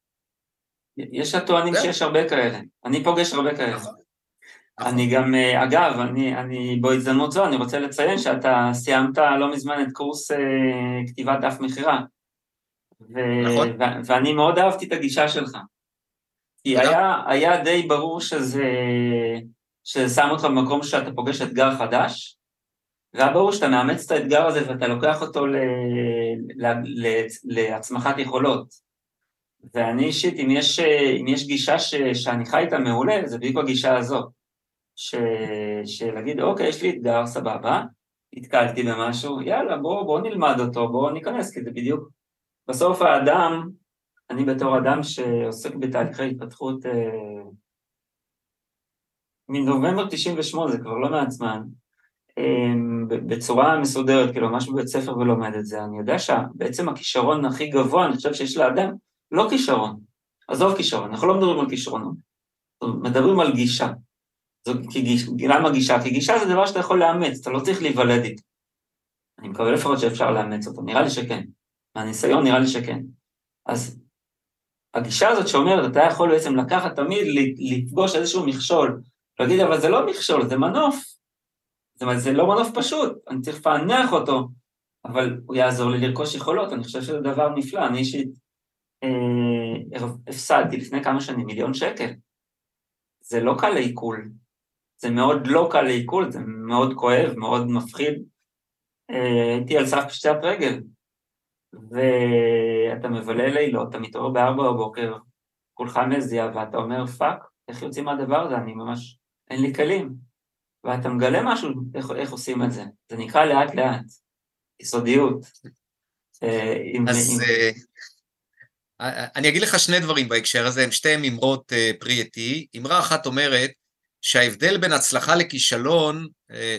B: יש הטוענים שיש הרבה כאלה. אני פוגש הרבה כאלה. נכון. נכון. אני גם, אה, אגב, אני, אני בהזדמנות זו, אני רוצה לציין שאתה סיימת לא מזמן את קורס אה, כתיבת דף מכירה. נכון. ו- ואני מאוד אהבתי את הגישה שלך. כי היה, היה די ברור שזה, שזה שם אותך במקום שאתה פוגש אתגר חדש, והיה ברור שאתה מאמץ את האתגר הזה ואתה לוקח אותו ל, ל, ל, להצמחת יכולות. ואני אישית, אם יש, אם יש גישה ש, שאני חי איתה מעולה, זה בדיוק הגישה הזאת. ש... שלהגיד, אוקיי, יש לי אתגר, סבבה, התקלתי במשהו, יאללה, בואו בוא נלמד אותו, בואו ניכנס, כי זה בדיוק... בסוף האדם, אני בתור אדם שעוסק בתהליכי התפתחות אה, מנובמבר 98, זה כבר לא מעט זמן, בצורה מסודרת, כאילו ממש בבית ספר ולומד את זה, אני יודע שבעצם הכישרון הכי גבוה, אני חושב שיש לאדם, לא כישרון, עזוב כישרון, אנחנו לא מדברים על כישרונות, מדברים על גישה. זו כגיש, למה גישה? כי גישה זה דבר שאתה יכול לאמץ, אתה לא צריך להיוולד איתו. אני מקווה לפחות שאפשר לאמץ אותו, נראה לי שכן. מהניסיון נראה לי שכן. אז הגישה הזאת שאומרת, אתה יכול בעצם לקחת תמיד, לפגוש איזשהו מכשול, להגיד, אבל זה לא מכשול, זה מנוף. זאת אומרת, זה לא מנוף פשוט, אני צריך לפענח אותו, אבל הוא יעזור לי לרכוש יכולות, אני חושב שזה דבר נפלא. אני אישית אה, הפסדתי לפני כמה שנים מיליון שקל. זה לא קל לעיכול, זה מאוד לא קל לעיכול, זה מאוד כואב, מאוד מפחיד. אה, הייתי על סף פשטת רגל, ואתה מבלה לילות, אתה מתעורר בארבע בבוקר, כולך מזיע, ואתה אומר, fuck, איך יוצאים מהדבר הזה? אני ממש, אין לי כלים. ואתה מגלה משהו, איך, איך עושים את זה. זה נקרא לאט לאט, יסודיות.
A: אה, אז אה, אני אגיד לך שני דברים בהקשר הזה, הם שתי אמרות פרי עטי. אמרה אחת אומרת שההבדל בין הצלחה לכישלון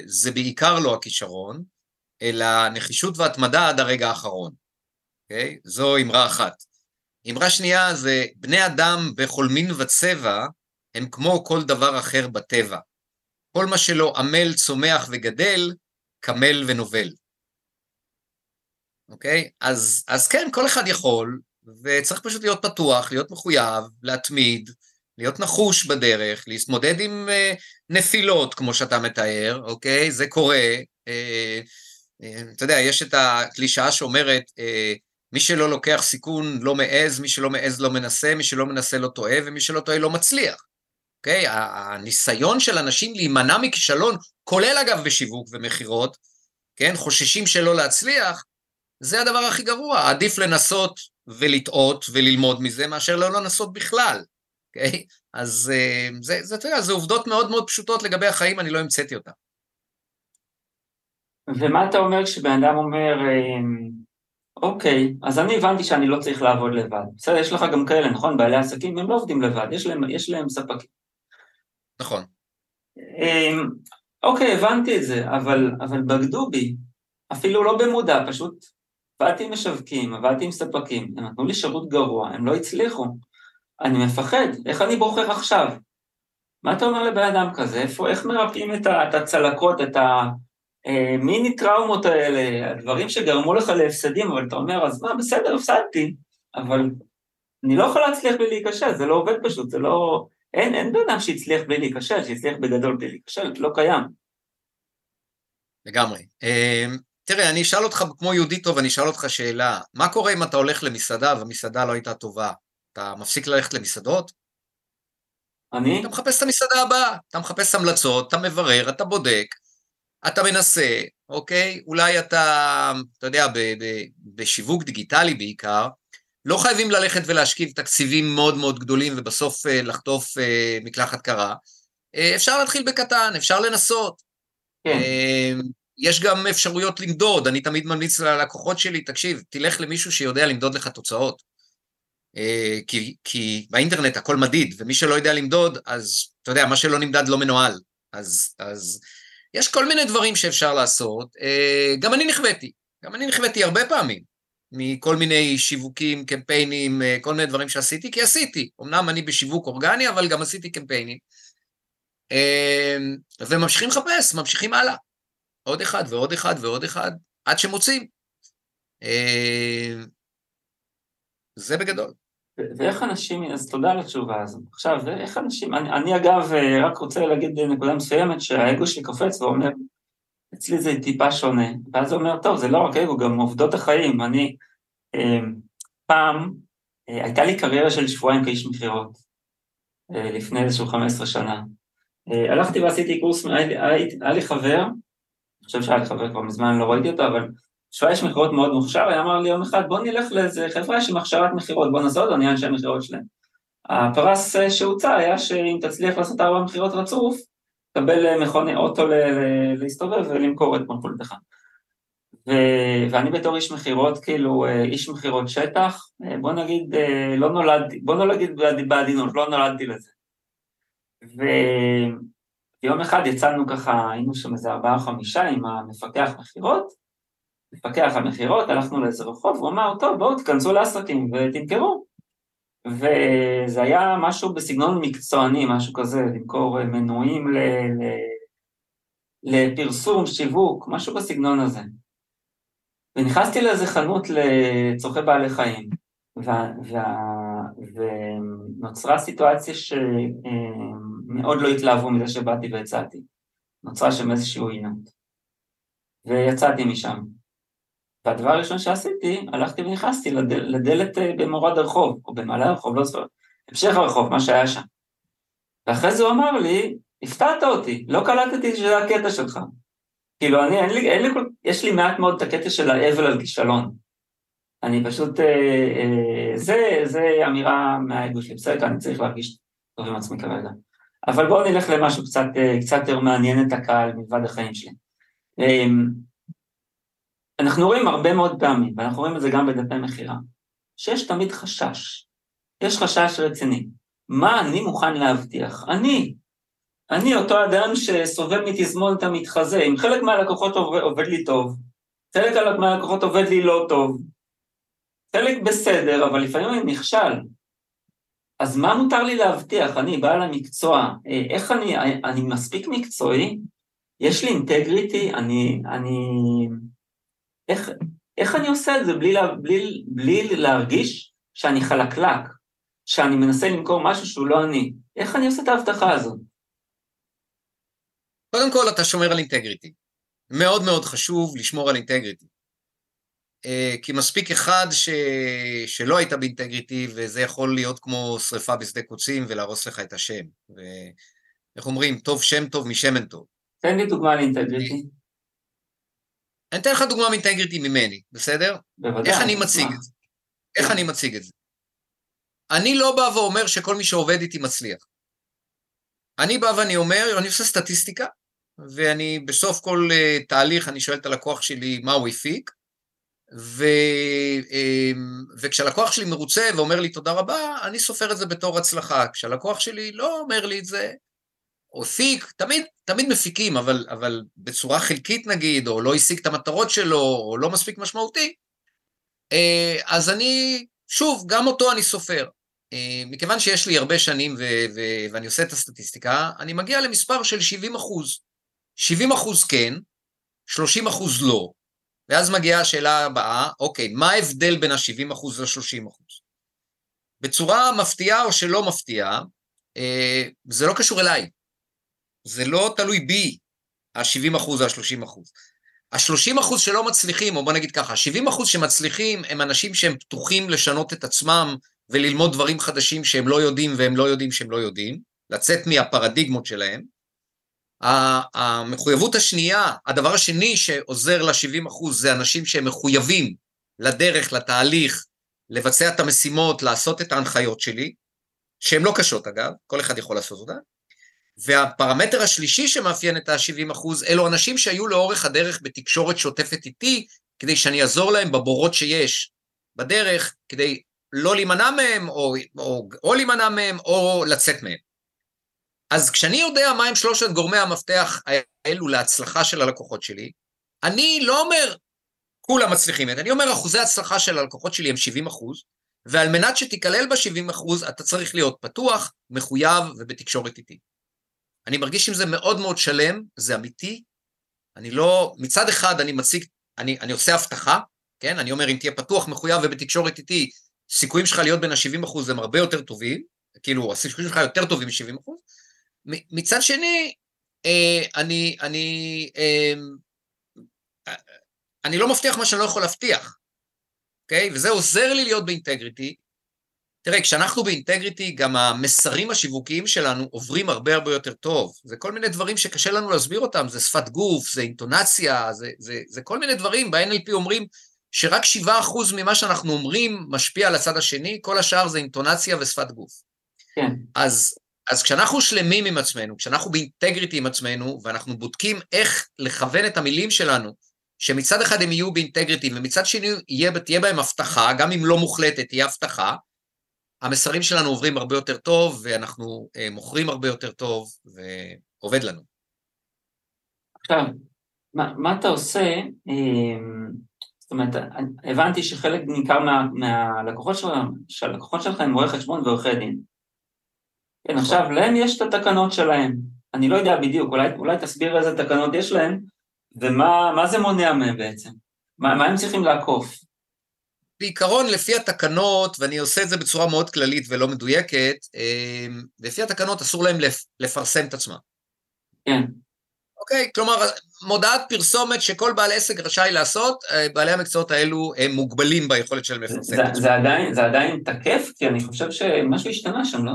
A: זה בעיקר לא הכישרון, אלא נחישות והתמדה עד הרגע האחרון. Okay? אוקיי? זו אמרה אחת. אמרה שנייה זה, בני אדם בכל מין וצבע הם כמו כל דבר אחר בטבע. כל מה שלא עמל, צומח וגדל, קמל ונובל. אוקיי? אז, אז כן, כל אחד יכול, וצריך פשוט להיות פתוח, להיות מחויב, להתמיד, להיות נחוש בדרך, להתמודד עם uh, נפילות, כמו שאתה מתאר, אוקיי? זה קורה. Uh, uh, אתה יודע, יש את הקלישאה שאומרת, uh, מי שלא לוקח סיכון לא מעז, מי שלא מעז לא מנסה, מי שלא מנסה לא טועה, ומי שלא טועה לא מצליח. אוקיי? הניסיון של אנשים להימנע מכישלון, כולל אגב בשיווק ומכירות, כן? חוששים שלא להצליח, זה הדבר הכי גרוע. עדיף לנסות ולטעות וללמוד מזה, מאשר לא לנסות בכלל, אוקיי? אז אה, זה, זה, אתה יודע, זה עובדות מאוד מאוד פשוטות לגבי החיים, אני לא המצאתי אותן.
B: ומה אתה אומר כשבן אדם אומר, אה, אוקיי, אז אני הבנתי שאני לא צריך לעבוד לבד. בסדר, יש לך גם כאלה, נכון? בעלי עסקים, הם לא עובדים לבד, יש להם, יש להם ספקים.
A: נכון.
B: אמ, אוקיי, הבנתי את זה, אבל, אבל בגדו בי, אפילו לא במודע, פשוט עבדתי עם משווקים, עבדתי עם ספקים, הם נתנו לי שירות גרוע, הם לא הצליחו. אני מפחד, איך אני בוחר עכשיו? מה אתה אומר לבן אדם כזה? איפה, איך מרפאים את, את הצלקות, את, ה, אה, טראומות האלה, הדברים שגרמו לך להפסדים, אבל אתה אומר, אז מה, בסדר, הפסדתי, אבל אני לא יכול להצליח בלי להיכשל, זה לא עובד פשוט, זה לא... אין, אין בן אדם שהצליח בלי להיכשל, שהצליח בגדול בלי להיכשל, לא קיים.
A: לגמרי. אה, תראה, אני אשאל אותך, כמו יהודי טוב, אני אשאל אותך שאלה, מה קורה אם אתה הולך למסעדה והמסעדה לא הייתה טובה? אתה מפסיק ללכת למסעדות?
B: אני?
A: אתה מחפש את המסעדה הבאה, אתה מחפש המלצות, אתה מברר, אתה בודק, אתה מנסה, אוקיי? אולי אתה, אתה יודע, ב, ב, בשיווק דיגיטלי בעיקר, לא חייבים ללכת ולהשכיב תקציבים מאוד מאוד גדולים ובסוף אה, לחטוף אה, מקלחת קרה. אה, אפשר להתחיל בקטן, אפשר לנסות.
B: כן.
A: יש גם אפשרויות למדוד, אני תמיד ממליץ ללקוחות שלי, תקשיב, תלך למישהו שיודע למדוד לך תוצאות. כי, כי באינטרנט הכל מדיד, ומי שלא יודע למדוד, אז אתה יודע, מה שלא נמדד לא מנוהל. אז, אז יש כל מיני דברים שאפשר לעשות. גם אני נכוויתי, גם אני נכוויתי הרבה פעמים מכל מיני שיווקים, קמפיינים, אה, כל מיני דברים שעשיתי, כי עשיתי. אמנם אני בשיווק אורגני, אבל גם עשיתי קמפיינים. אה, וממשיכים לחפש, ממשיכים הלאה. עוד אחד ועוד אחד ועוד אחד, עד שמוצאים. זה בגדול.
B: ואיך אנשים, אז תודה על התשובה הזאת. עכשיו, איך אנשים, אני, אני אגב רק רוצה להגיד נקודה מסוימת שהאגו שלי קופץ ואומר, אצלי זה טיפה שונה, ואז הוא אומר, טוב, זה לא רק אגו, גם עובדות החיים. אני, אמ, פעם, אה, הייתה לי קריירה של שבועיים כאיש מכירות, אה, לפני איזשהו 15 שנה. אה, הלכתי ועשיתי קורס, היה לי חבר, אני חושב שהיה לי חבר כבר מזמן, לא ראיתי אותו, אבל שהוא איש מכירות מאוד מוכשר, היה אמר לי יום אחד, בוא נלך לאיזה חברה עם הכשרת מכירות, בוא נעזור לו, נהיה אנשי המכירות שלהם. הפרס אה, שהוצע היה שאם תצליח לעשות ארבע מכירות רצוף, תקבל אה, מכוני אוטו להסתובב ולמכור את. ו- ואני בתור איש מכירות, כאילו אה, איש מכירות שטח, בוא נגיד, לא נולדתי, בוא נגיד בעדינות, לא נולדתי לזה. ויום אחד יצאנו ככה, היינו שם איזה ארבעה או חמישה עם המפקח מכירות, מפקח המכירות, הלכנו לאיזה רחוב, הוא אמר, טוב, בואו תיכנסו לעסקים ותמכרו. וזה היה משהו בסגנון מקצועני, משהו כזה, למכור מנויים ל... ל... לפרסום, שיווק, משהו בסגנון הזה. ונכנסתי לאיזה חנות לצורכי בעלי חיים, ונוצרה סיטואציה שמאוד לא התלהבו מזה שבאתי והצעתי. נוצרה שם איזשהו עינות. ויצאתי משם. והדבר הראשון שעשיתי, הלכתי ונכנסתי לדל, לדלת אה, במורד הרחוב, או במעלה הרחוב, לא זוכר, המשך הרחוב, מה שהיה שם. ואחרי זה הוא אמר לי, הפתעת אותי, לא קלטתי שזה הקטע שלך. כאילו, אני, אין לי, אין לי, יש לי מעט מאוד את הקטע של האבל על כישלון. אני פשוט, אה, אה, זה, זה אמירה מהאגו שלי, בסדר, אני צריך להרגיש טוב עם עצמי כרגע. אבל בואו נלך למשהו קצת, אה, קצת יותר מעניין את הקהל מלבד החיים שלי. אה, אנחנו רואים הרבה מאוד פעמים, ואנחנו רואים את זה גם בדפי מכירה, שיש תמיד חשש. יש חשש רציני. מה אני מוכן להבטיח? אני, אני אותו אדם שסובל מתזמונת המתחזה, אם חלק מהלקוחות עובד, עובד לי טוב, חלק מהלקוחות עובד לי לא טוב, חלק בסדר, אבל לפעמים אני נכשל. אז מה מותר לי להבטיח? אני בעל המקצוע, אה, איך אני, אני מספיק מקצועי? יש לי אינטגריטי? אני, אני, איך, איך אני עושה את זה בלי, בלי, בלי להרגיש שאני חלקלק, שאני מנסה למכור משהו שהוא לא אני? איך אני עושה את ההבטחה הזאת?
A: קודם כל, אתה שומר על אינטגריטי. מאוד מאוד חשוב לשמור על אינטגריטי. אה, כי מספיק אחד ש... שלא היית באינטגריטי, וזה יכול להיות כמו שריפה בשדה קוצים ולהרוס לך את השם. ואיך אומרים, טוב שם טוב משמן טוב.
B: תן לי דוגמה לאינטגריטי.
A: אני אתן לך דוגמה מאינטגריטי ממני, בסדר?
B: בוודאי.
A: איך אני מציג את זה? איך אני מציג את זה? אני לא בא ואומר שכל מי שעובד איתי מצליח. אני בא ואני אומר, אני עושה סטטיסטיקה, ואני בסוף כל uh, תהליך, אני שואל את הלקוח שלי מה הוא הפיק, ו, uh, וכשהלקוח שלי מרוצה ואומר לי תודה רבה, אני סופר את זה בתור הצלחה. כשהלקוח שלי לא אומר לי את זה, הפיק, תמיד, תמיד מפיקים, אבל, אבל בצורה חלקית נגיד, או לא השיג את המטרות שלו, או לא מספיק משמעותי, uh, אז אני, שוב, גם אותו אני סופר. Uh, מכיוון שיש לי הרבה שנים ו- ו- ואני עושה את הסטטיסטיקה, אני מגיע למספר של 70 אחוז. 70 אחוז כן, 30 אחוז לא. ואז מגיעה השאלה הבאה, אוקיי, מה ההבדל בין ה-70 אחוז ל-30 אחוז? בצורה מפתיעה או שלא מפתיעה, אה, זה לא קשור אליי. זה לא תלוי בי, ה-70 אחוז או ה-30 אחוז. ה-30 אחוז שלא מצליחים, או בוא נגיד ככה, ה-70 אחוז שמצליחים הם אנשים שהם פתוחים לשנות את עצמם וללמוד דברים חדשים שהם לא יודעים והם לא יודעים שהם לא יודעים, לצאת מהפרדיגמות שלהם. המחויבות השנייה, הדבר השני שעוזר ל-70 זה אנשים שהם מחויבים לדרך, לתהליך, לבצע את המשימות, לעשות את ההנחיות שלי, שהן לא קשות אגב, כל אחד יכול לעשות אותן. והפרמטר השלישי שמאפיין את ה-70 אלו אנשים שהיו לאורך הדרך בתקשורת שוטפת איתי, כדי שאני אעזור להם בבורות שיש בדרך, כדי לא להימנע מהם, או, או, או להימנע מהם, או לצאת מהם. אז כשאני יודע מהם שלושת גורמי המפתח האלו להצלחה של הלקוחות שלי, אני לא אומר כולם מצליחים, אני אומר אחוזי הצלחה של הלקוחות שלי הם 70 אחוז, ועל מנת שתיכלל ב-70 אחוז, אתה צריך להיות פתוח, מחויב ובתקשורת איתי. אני מרגיש עם זה מאוד מאוד שלם, זה אמיתי. אני לא, מצד אחד אני מציג, אני, אני עושה הבטחה, כן? אני אומר, אם תהיה פתוח, מחויב ובתקשורת איתי, סיכויים שלך להיות בין ה-70 אחוז הם הרבה יותר טובים, כאילו, הסיכויים שלך יותר טובים מ-70 אחוז, מצד שני, אה, אני, אני, אה, אני לא מבטיח מה שאני לא יכול להבטיח, אוקיי? וזה עוזר לי להיות באינטגריטי. תראה, כשאנחנו באינטגריטי, גם המסרים השיווקיים שלנו עוברים הרבה הרבה יותר טוב. זה כל מיני דברים שקשה לנו להסביר אותם, זה שפת גוף, זה אינטונציה, זה, זה, זה כל מיני דברים. ב-NLP אומרים שרק 7% ממה שאנחנו אומרים משפיע על הצד השני, כל השאר זה אינטונציה ושפת גוף.
B: כן.
A: אז אז כשאנחנו שלמים עם עצמנו, כשאנחנו באינטגריטי עם עצמנו, ואנחנו בודקים איך לכוון את המילים שלנו, שמצד אחד הם יהיו באינטגריטי, ומצד שני יהיה, תהיה בהם הבטחה, גם אם לא מוחלטת, תהיה הבטחה, המסרים שלנו עוברים הרבה יותר טוב, ואנחנו אה, מוכרים הרבה יותר טוב, ועובד לנו.
B: עכשיו, מה, מה אתה עושה, אה, זאת אומרת, הבנתי שחלק ניכר מה, מהלקוחות שלך, שהלקוחות שלך הם רואי חשבון ועורכי דין. כן, עכשיו, להם יש את התקנות שלהם. אני לא יודע בדיוק, אולי, אולי תסביר איזה תקנות יש להם, ומה זה מונע מהם בעצם. מה, מה הם צריכים לעקוף?
A: בעיקרון, לפי התקנות, ואני עושה את זה בצורה מאוד כללית ולא מדויקת, אה, לפי התקנות אסור להם לפרסם את עצמם.
B: כן.
A: אוקיי? כלומר, מודעת פרסומת שכל בעל עסק רשאי לעשות, אה, בעלי המקצועות האלו הם מוגבלים ביכולת שלהם לפרסם
B: את עצמם. זה עדיין, זה עדיין תקף? כי אני חושב שמשהו השתנה שם, לא?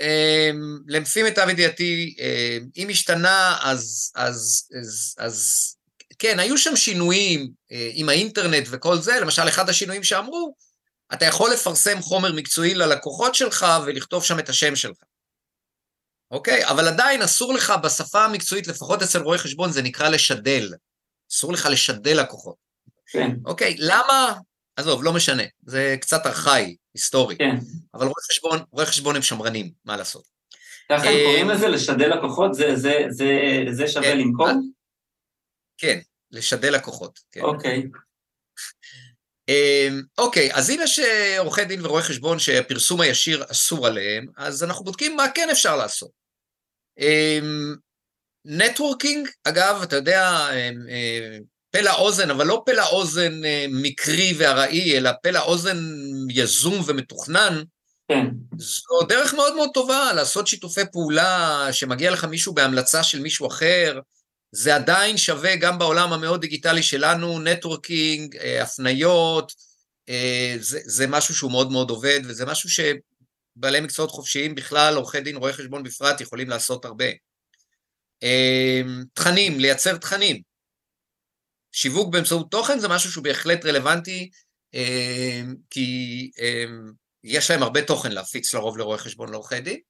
A: אמ, לפי מיטב ידיעתי, אמ, אם השתנה, אז, אז, אז, אז כן, היו שם שינויים אה, עם האינטרנט וכל זה, למשל, אחד השינויים שאמרו, אתה יכול לפרסם חומר מקצועי ללקוחות שלך ולכתוב שם את השם שלך. אוקיי? אבל עדיין אסור לך בשפה המקצועית, לפחות אצל רואי חשבון, זה נקרא לשדל. אסור לך לשדל לקוחות.
B: כן.
A: אוקיי, למה? עזוב, לא משנה, זה קצת ארכאי, היסטורי.
B: כן.
A: אבל רואי חשבון, רואי חשבון הם שמרנים, מה לעשות.
B: ככה הם קוראים לזה לשדל לקוחות? זה, זה, זה, זה שווה כן, למכור?
A: כן, לשדל לקוחות. כן.
B: אוקיי.
A: אמ, אוקיי, אז אם יש עורכי דין ורואי חשבון שהפרסום הישיר אסור עליהם, אז אנחנו בודקים מה כן אפשר לעשות. נטוורקינג, אמ, אגב, אתה יודע, אמ, פה לאוזן, אבל לא פה לאוזן אה, מקרי וארעי, אלא פה לאוזן יזום ומתוכנן,
B: כן.
A: זו דרך מאוד מאוד טובה לעשות שיתופי פעולה, שמגיע לך מישהו בהמלצה של מישהו אחר, זה עדיין שווה גם בעולם המאוד דיגיטלי שלנו, נטוורקינג, אה, הפניות, אה, זה, זה משהו שהוא מאוד מאוד עובד, וזה משהו שבעלי מקצועות חופשיים בכלל, עורכי דין, רואי חשבון בפרט, יכולים לעשות הרבה. אה, תכנים, לייצר תכנים. שיווק באמצעות תוכן זה משהו שהוא בהחלט רלוונטי, כי יש להם הרבה תוכן להפיץ לרוב לרואי חשבון לעורכי דין.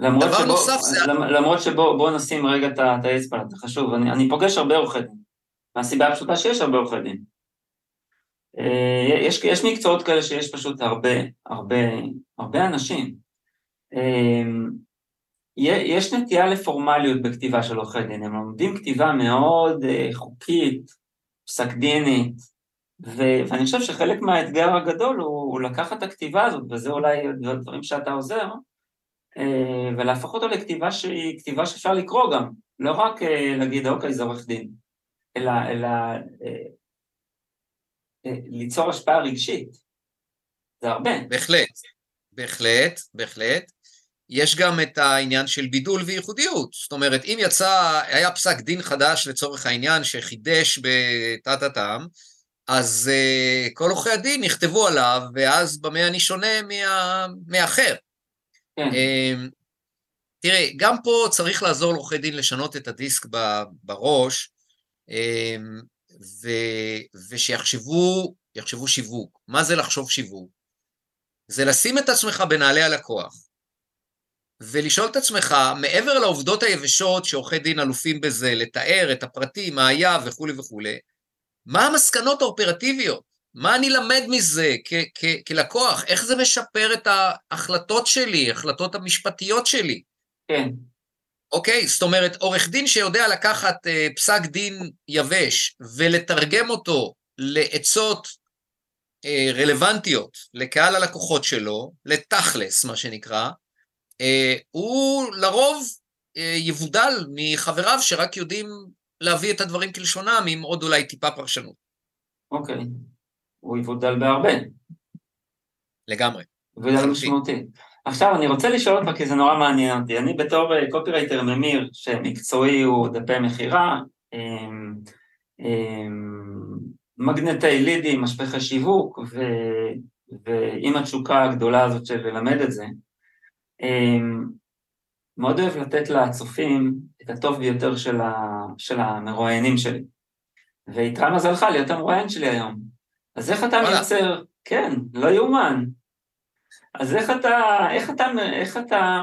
B: למרות שבו, נוסף זה... למרות שבוא נשים רגע את האצבע, זה חשוב, אני, אני פוגש הרבה עורכי דין, מהסיבה הפשוטה שיש הרבה עורכי דין. אה, יש, יש מקצועות כאלה שיש פשוט הרבה, הרבה, הרבה אנשים. אה, יש נטייה לפורמליות בכתיבה של עורכי דין, הם לומדים כתיבה מאוד אה, חוקית, פסק דינית, ואני חושב שחלק מהאתגר הגדול הוא, הוא לקחת את הכתיבה הזאת, וזה אולי דברים שאתה עוזר, ולהפוך אותו לכתיבה שהיא כתיבה שאפשר לקרוא גם, לא רק אה, להגיד אוקיי זה עורך דין, אלא, אלא אה, ליצור השפעה רגשית, זה הרבה.
A: בהחלט, בהחלט, בהחלט. יש גם את העניין של בידול וייחודיות, זאת אומרת, אם יצא, היה פסק דין חדש לצורך העניין שחידש בתת הטעם, אז uh, כל עורכי הדין נכתבו עליו, ואז במה אני שונה מה, מהאחר.
B: כן. אמ,
A: תראה, גם פה צריך לעזור לעורכי דין לשנות את הדיסק בראש, אמ, ו, ושיחשבו יחשבו שיווק. מה זה לחשוב שיווק? זה לשים את עצמך בנעלי הלקוח, ולשאול את עצמך, מעבר לעובדות היבשות שעורכי דין אלופים בזה, לתאר את הפרטים, מה היה וכולי וכולי, מה המסקנות האופרטיביות? מה אני למד מזה כלקוח? איך זה משפר את ההחלטות שלי, ההחלטות המשפטיות שלי?
B: כן.
A: אוקיי? זאת אומרת, עורך דין שיודע לקחת אה, פסק דין יבש ולתרגם אותו לעצות אה, רלוונטיות לקהל הלקוחות שלו, לתכלס, מה שנקרא, אה, הוא לרוב אה, יבודל מחבריו שרק יודעים להביא את הדברים כלשונם עם עוד אולי טיפה פרשנות.
B: אוקיי. הוא יבודל בהרבה.
A: לגמרי.
B: יבודל משמעותי. עכשיו אני רוצה לשאול אותך כי זה נורא מעניין אותי, אני בתור קופירייטר אה, ממיר שמקצועי הוא דפי מכירה, אמ, אמ, מגנטי לידים, משפחי שיווק ו, ועם התשוקה הגדולה הזאת של ללמד את זה, אמ, מאוד אוהב לתת לצופים את הטוב ביותר של, ה, של המרואיינים שלי. ואיתרע מזלך להיות המרואיין שלי היום. אז איך אתה מייצר, כן, לא יאומן. אז איך אתה, איך אתה, איך אתה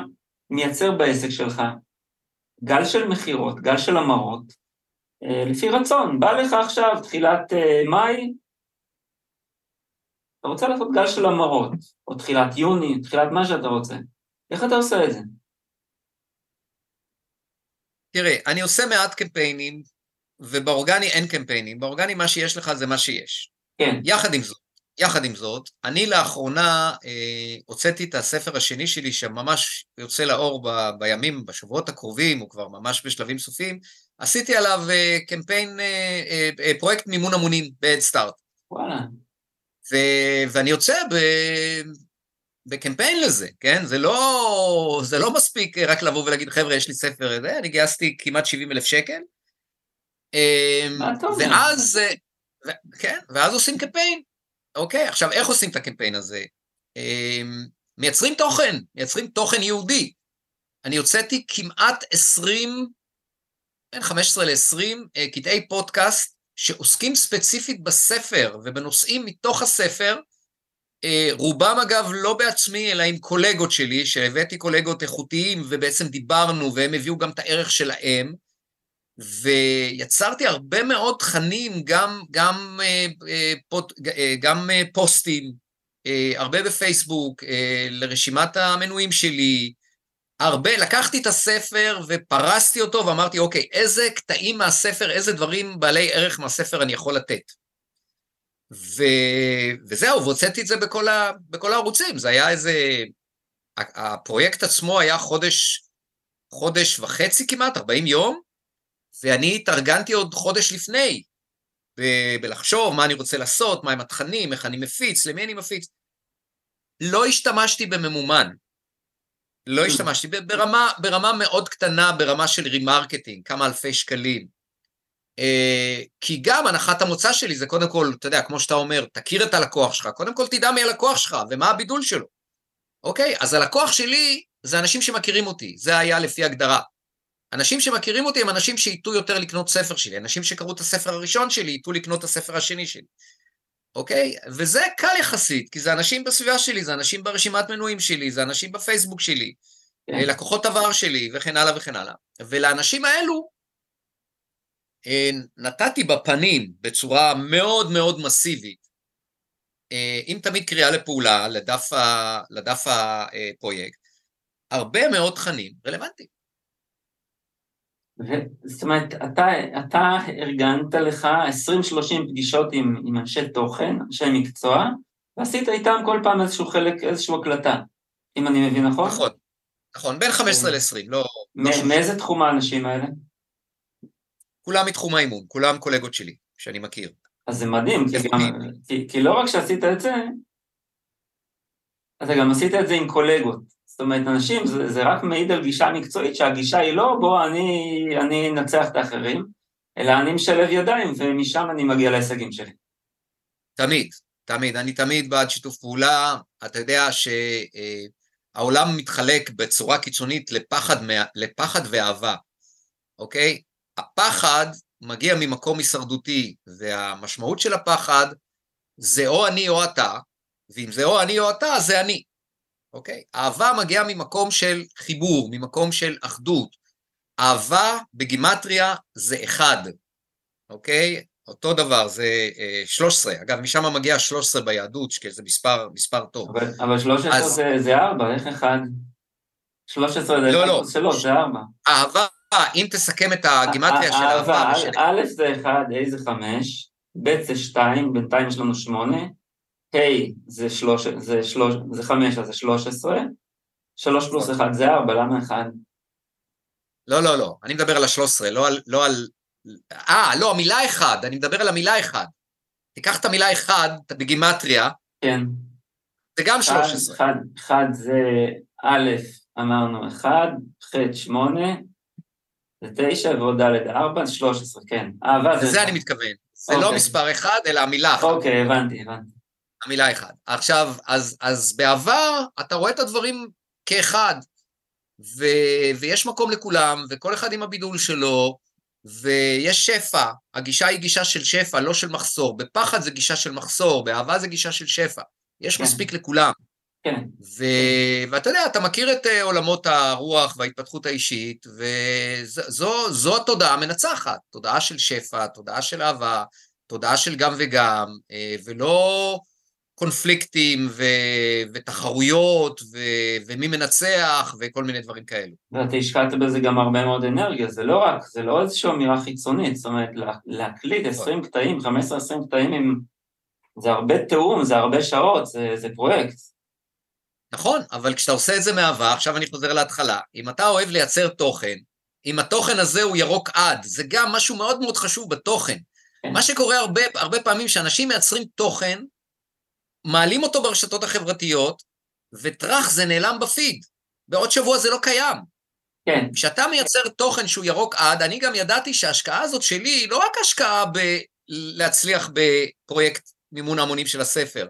B: מייצר בעסק שלך גל של מכירות, גל של המרות, אה, לפי רצון, בא לך עכשיו תחילת אה, מאי, אתה רוצה לעשות גל של המרות, או תחילת יוני, תחילת מה שאתה רוצה, איך אתה עושה את זה?
A: תראה, אני עושה מעט קמפיינים, ובאורגני אין קמפיינים, באורגני מה שיש לך זה מה שיש.
B: כן.
A: יחד עם זאת, יחד עם זאת, אני לאחרונה אה, הוצאתי את הספר השני שלי, שממש יוצא לאור ב, בימים, בשבועות הקרובים, הוא כבר ממש בשלבים סופיים, עשיתי עליו uh, קמפיין, uh, uh, פרויקט מימון המונים ב-Head Start.
B: וואלה.
A: ו- ואני יוצא ב- בקמפיין לזה, כן? זה לא, זה לא מספיק רק לבוא ולהגיד, חבר'ה, יש לי ספר, אני גייסתי כמעט 70 אלף שקל.
B: מה אתה אומר?
A: ואז, ו- כן, ואז עושים קמפיין. אוקיי, עכשיו, איך עושים את הקמפיין הזה? מייצרים תוכן, מייצרים תוכן יהודי. אני הוצאתי כמעט 20, בין 15 ל-20 קטעי פודקאסט שעוסקים ספציפית בספר ובנושאים מתוך הספר, רובם אגב לא בעצמי, אלא עם קולגות שלי, שהבאתי קולגות איכותיים ובעצם דיברנו והם הביאו גם את הערך שלהם, ויצרתי הרבה מאוד תכנים, גם, גם, פוד, גם פוסטים, הרבה בפייסבוק, לרשימת המנויים שלי, הרבה, לקחתי את הספר ופרסתי אותו ואמרתי, אוקיי, איזה קטעים מהספר, איזה דברים בעלי ערך מהספר אני יכול לתת. ו... וזהו, והוצאתי את זה בכל, ה... בכל הערוצים, זה היה איזה... הפרויקט עצמו היה חודש, חודש וחצי כמעט, 40 יום, ואני התארגנתי עוד חודש לפני, ב- בלחשוב מה אני רוצה לעשות, מהם התכנים, איך אני מפיץ, למי אני מפיץ. לא השתמשתי בממומן. לא השתמשתי, ברמה, ברמה מאוד קטנה, ברמה של remarketing, כמה אלפי שקלים. כי גם הנחת המוצא שלי זה קודם כל, אתה יודע, כמו שאתה אומר, תכיר את הלקוח שלך, קודם כל תדע מי הלקוח שלך ומה הבידול שלו. אוקיי? אז הלקוח שלי זה אנשים שמכירים אותי, זה היה לפי הגדרה. אנשים שמכירים אותי הם אנשים שייטו יותר לקנות ספר שלי, אנשים שקראו את הספר הראשון שלי ייטו לקנות את הספר השני שלי, אוקיי? וזה קל יחסית, כי זה אנשים בסביבה שלי, זה אנשים ברשימת מנויים שלי, זה אנשים בפייסבוק שלי, כן. לקוחות עבר שלי, וכן הלאה וכן הלאה. ולאנשים האלו נתתי בפנים בצורה מאוד מאוד מסיבית, אם תמיד קריאה לפעולה לדף, ה, לדף הפרויקט, הרבה מאוד תכנים רלוונטיים.
B: זאת אומרת, אתה, אתה ארגנת לך 20-30 פגישות עם, עם אנשי תוכן, אנשי מקצוע, ועשית איתם כל פעם איזשהו חלק, איזושהי הקלטה, אם אני מבין נכון?
A: נכון, נכון, בין 15 ל-20, לא...
B: מ- מאיזה תחום האנשים האלה?
A: כולם מתחום האימון, כולם קולגות שלי, שאני מכיר.
B: אז זה מדהים, כי, גם, כי, כי לא רק שעשית את זה, אתה גם עשית את זה עם קולגות. זאת אומרת, אנשים, זה, זה רק מעיד על גישה מקצועית, שהגישה היא לא, בוא, אני, אני אנצח את האחרים, אלא אני משלב ידיים, ומשם אני מגיע להישגים שלי.
A: תמיד, תמיד. אני תמיד בעד שיתוף פעולה. אתה יודע שהעולם מתחלק בצורה קיצונית לפחד, לפחד ואהבה, אוקיי? הפחד מגיע ממקום הישרדותי, והמשמעות של הפחד זה או אני או אתה, ואם זה או אני או אתה, זה אני. אוקיי? אהבה מגיעה ממקום של חיבור, ממקום של אחדות. אהבה בגימטריה זה אחד, אוקיי? אותו דבר, זה אה, 13. אגב, משם מגיע 13 ביהדות, שזה מספר, מספר טוב.
B: אבל, אבל 13 אז... זה, זה 4, איך אחד? 13 זה
A: לא, לא.
B: שלוש, זה 4.
A: אהבה, אם תסכם את הגימטריה של אהבה...
B: אהבה, א' זה 1, A זה 5, ב' זה 2, בינתיים יש לנו 8, ה' זה, שלוש, זה, שלוש, זה חמש, אז זה שלוש עשרה, שלוש פלוס אחד זה ארבע, למה אחד?
A: לא, לא, לא, אני מדבר על השלוש עשרה, לא על... לא על... אה, לא, המילה אחד, אני מדבר על המילה אחד. תיקח את המילה אחד, בגימטריה,
B: כן.
A: זה גם שלוש עשרה.
B: אחד, אחד זה א', אמרנו אחד, ח' שמונה, זה תשע, ועוד ד' ארבע, זה שלוש עשרה, כן. אהבה זה...
A: לזה אני מתכוון. זה לא אוקיי. מספר אחד, אלא המילה אחת.
B: אוקיי, הבנתי, הבנתי.
A: המילה אחד. עכשיו, אז, אז בעבר אתה רואה את הדברים כאחד, ו, ויש מקום לכולם, וכל אחד עם הבידול שלו, ויש שפע, הגישה היא גישה של שפע, לא של מחסור. בפחד זה גישה של מחסור, באהבה זה גישה של שפע. יש כן. מספיק לכולם.
B: כן.
A: ו... ואתה יודע, אתה מכיר את אה, עולמות הרוח וההתפתחות האישית, וזו התודעה המנצחת, תודעה של שפע, תודעה של אהבה, תודעה של גם וגם, אה, ולא קונפליקטים ו- ותחרויות ו- ומי מנצח וכל מיני דברים כאלו.
B: ואתה השקעת בזה גם הרבה מאוד אנרגיה, זה לא רק, זה לא איזושהי אמירה חיצונית, זאת אומרת, להקליט 20 נכון. קטעים, 15-20 קטעים, עם... זה הרבה תיאום, זה הרבה שעות, זה, זה פרויקט.
A: נכון, אבל כשאתה עושה את זה מאהבה, עכשיו אני חוזר להתחלה, אם אתה אוהב לייצר תוכן, אם התוכן הזה הוא ירוק עד, זה גם משהו מאוד מאוד חשוב בתוכן. כן. מה שקורה הרבה, הרבה פעמים, שאנשים מייצרים תוכן, מעלים אותו ברשתות החברתיות, וטראח, זה נעלם בפיד. בעוד שבוע זה לא קיים.
B: כן.
A: כשאתה מייצר תוכן שהוא ירוק עד, אני גם ידעתי שההשקעה הזאת שלי היא לא רק השקעה בלהצליח בפרויקט מימון ההמונים של הספר,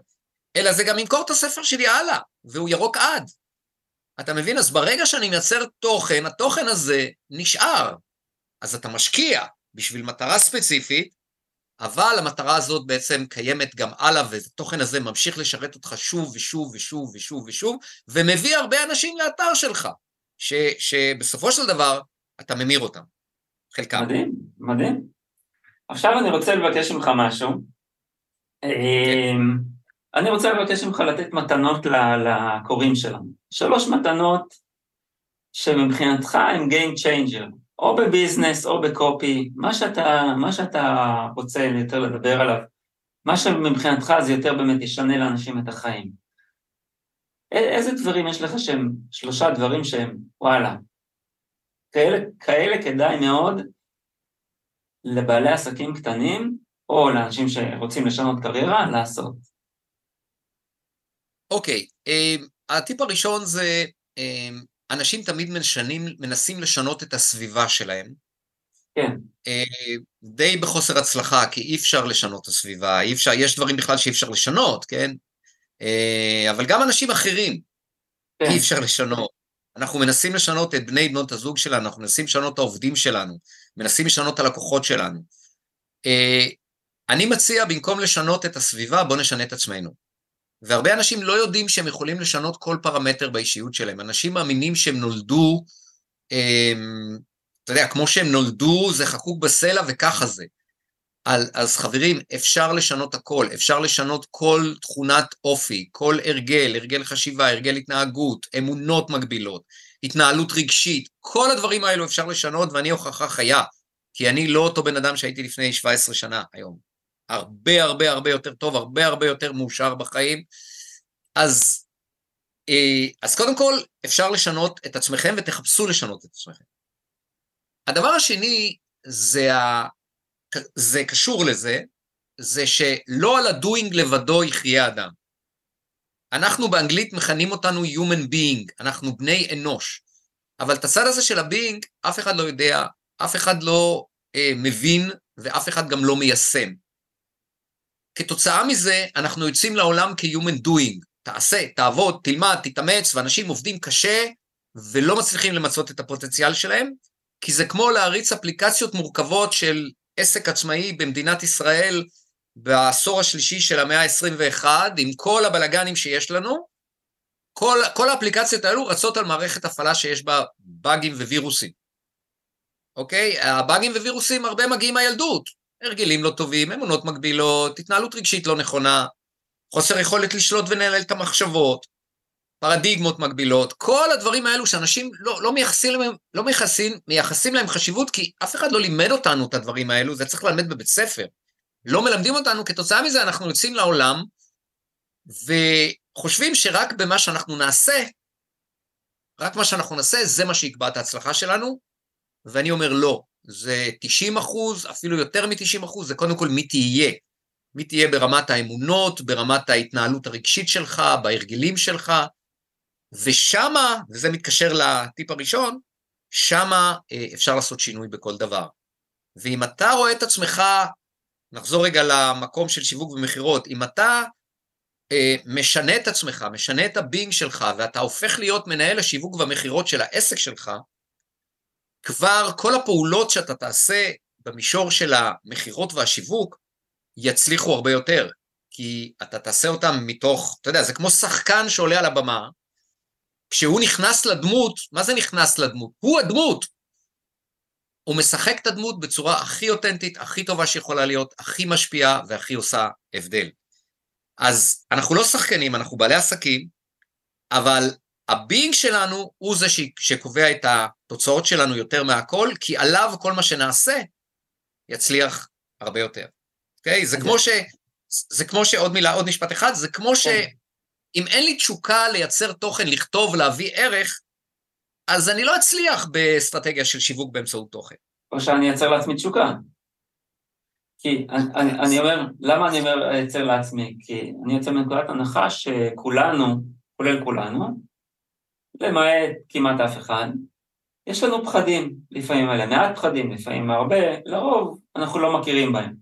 A: אלא זה גם למכור את הספר שלי הלאה, והוא ירוק עד. אתה מבין? אז ברגע שאני מייצר תוכן, התוכן הזה נשאר. אז אתה משקיע בשביל מטרה ספציפית, אבל המטרה הזאת בעצם קיימת גם הלאה, והתוכן הזה ממשיך לשרת אותך שוב ושוב ושוב ושוב ושוב, ומביא הרבה אנשים לאתר שלך, ש, שבסופו של דבר אתה ממיר אותם, חלקם.
B: מדהים, מדהים. עכשיו אני רוצה לבקש ממך משהו. כן. אמ, אני רוצה לבקש ממך לתת מתנות לקוראים שלנו. שלוש מתנות שמבחינתך הם Game Changer, או בביזנס או בקופי, מה שאתה, מה שאתה רוצה יותר לדבר עליו, מה שמבחינתך זה יותר באמת ישנה לאנשים את החיים. איזה דברים יש לך שהם, שלושה דברים שהם, וואלה, כאלה, כאלה כדאי מאוד לבעלי עסקים קטנים, או לאנשים שרוצים לשנות קריירה, לעשות.
A: אוקיי, okay, אה, uh, הטיפ הראשון זה, uh, אנשים תמיד משנים, מנסים לשנות את הסביבה שלהם.
B: כן.
A: Uh, די בחוסר הצלחה, כי אי אפשר לשנות את הסביבה, אי אפשר, יש דברים בכלל שאי אפשר לשנות, כן? Uh, אבל גם אנשים אחרים, כן. אי אפשר לשנות. אנחנו מנסים לשנות את בני בנות הזוג שלנו, אנחנו מנסים לשנות את העובדים שלנו, מנסים לשנות את הלקוחות שלנו. Uh, אני מציע, במקום לשנות את הסביבה, בואו נשנה את עצמנו. והרבה אנשים לא יודעים שהם יכולים לשנות כל פרמטר באישיות שלהם. אנשים מאמינים שהם נולדו, הם, אתה יודע, כמו שהם נולדו, זה חקוק בסלע וככה זה. אז, אז חברים, אפשר לשנות הכל, אפשר לשנות כל תכונת אופי, כל הרגל, הרגל חשיבה, הרגל התנהגות, אמונות מגבילות, התנהלות רגשית, כל הדברים האלו אפשר לשנות, ואני הוכחה חיה, כי אני לא אותו בן אדם שהייתי לפני 17 שנה היום. הרבה הרבה הרבה יותר טוב, הרבה הרבה יותר מאושר בחיים. אז, אה, אז קודם כל, אפשר לשנות את עצמכם ותחפשו לשנות את עצמכם. הדבר השני, זה, ה... זה קשור לזה, זה שלא על הדוינג לבדו יחיה אדם. אנחנו באנגלית מכנים אותנו Human Being, אנחנו בני אנוש. אבל את הצד הזה של ה being, אף אחד לא יודע, אף אחד לא אה, מבין, ואף אחד גם לא מיישם. כתוצאה מזה, אנחנו יוצאים לעולם כ-human doing. תעשה, תעבוד, תלמד, תתאמץ, ואנשים עובדים קשה ולא מצליחים למצות את הפוטנציאל שלהם, כי זה כמו להריץ אפליקציות מורכבות של עסק עצמאי במדינת ישראל בעשור השלישי של המאה ה-21, עם כל הבלגנים שיש לנו, כל, כל האפליקציות האלו רצות על מערכת הפעלה שיש בה באגים ווירוסים. אוקיי? הבאגים ווירוסים הרבה מגיעים מהילדות. הרגלים לא טובים, אמונות מגבילות, התנהלות רגשית לא נכונה, חוסר יכולת לשלוט ולנהל את המחשבות, פרדיגמות מגבילות, כל הדברים האלו שאנשים לא, לא, מייחסים, להם, לא מייחסים, מייחסים להם חשיבות, כי אף אחד לא לימד אותנו את הדברים האלו, זה צריך ללמד בבית ספר. לא מלמדים אותנו, כתוצאה מזה אנחנו יוצאים לעולם, וחושבים שרק במה שאנחנו נעשה, רק מה שאנחנו נעשה, זה מה שיקבע את ההצלחה שלנו, ואני אומר לא. זה 90 אחוז, אפילו יותר מ-90 אחוז, זה קודם כל מי תהיה. מי תהיה ברמת האמונות, ברמת ההתנהלות הרגשית שלך, בהרגלים שלך, ושמה, וזה מתקשר לטיפ הראשון, שמה אה, אפשר לעשות שינוי בכל דבר. ואם אתה רואה את עצמך, נחזור רגע למקום של שיווק ומכירות, אם אתה אה, משנה את עצמך, משנה את הבינג שלך, ואתה הופך להיות מנהל השיווק והמכירות של העסק שלך, כבר כל הפעולות שאתה תעשה במישור של המכירות והשיווק יצליחו הרבה יותר, כי אתה תעשה אותם מתוך, אתה יודע, זה כמו שחקן שעולה על הבמה, כשהוא נכנס לדמות, מה זה נכנס לדמות? הוא הדמות. הוא משחק את הדמות בצורה הכי אותנטית, הכי טובה שיכולה להיות, הכי משפיעה והכי עושה הבדל. אז אנחנו לא שחקנים, אנחנו בעלי עסקים, אבל הבינג שלנו הוא זה שקובע את התוצאות שלנו יותר מהכל, כי עליו כל מה שנעשה יצליח הרבה יותר. אוקיי? Okay? זה כמו ש... זה כמו שעוד מילה, עוד משפט אחד, זה כמו שאם אין לי תשוקה לייצר תוכן, לכתוב, להביא ערך, אז אני לא אצליח באסטרטגיה של שיווק באמצעות תוכן.
B: או שאני אייצר לעצמי תשוקה. כי אני, אני, אני אומר, למה אני אומר אייצר לעצמי? כי אני יוצא מנקודת הנחה שכולנו, כולל כולנו, למעט כמעט אף אחד, יש לנו פחדים, לפעמים אלה מעט פחדים, לפעמים הרבה, לרוב אנחנו לא מכירים בהם.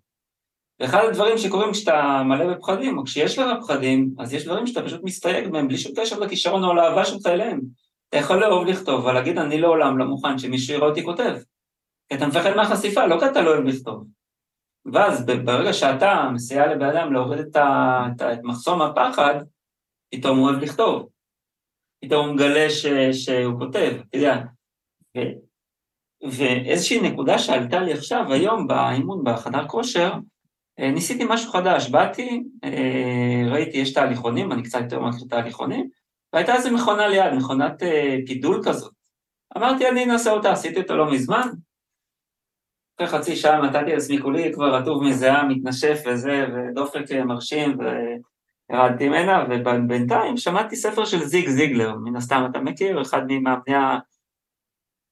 B: ואחד הדברים שקורים כשאתה מלא בפחדים, או כשיש לך פחדים, אז יש דברים שאתה פשוט מסתייג מהם בלי שום קשר לכישרון או לאהבה שלך אליהם. אתה יכול לאהוב לכתוב, אבל להגיד אני לעולם לא מוכן שמישהו יראה אותי כותב. כי אתה מפחד מהחשיפה, לא כי אתה לא אוהב לכתוב. ואז ברגע שאתה מסייע לבן אדם להוריד את, ה, את, מחסום הפחד, פתאום הוא אוהב לכתוב. פתאום הוא מגלה ש, שהוא כותב, אתה יודע. ו, ואיזושהי נקודה שעלתה לי עכשיו, היום, באימון בחדר כושר, אה, ניסיתי משהו חדש, באתי, אה, ראיתי, יש תהליכונים, אני קצת יותר מכיר תהליכונים, והייתה איזו מכונה ליד, מכונת אה, פידול כזאת. אמרתי, אני אנסה אותה, עשיתי אותה לא מזמן. אחרי חצי שעה נתתי לעצמי כולי כבר רטוב מזיעה, מתנשף וזה, ודופק מרשים, וירדתי ממנה, ובינתיים שמעתי ספר של זיג זיגלר, מן הסתם אתה מכיר, אחד ממאמני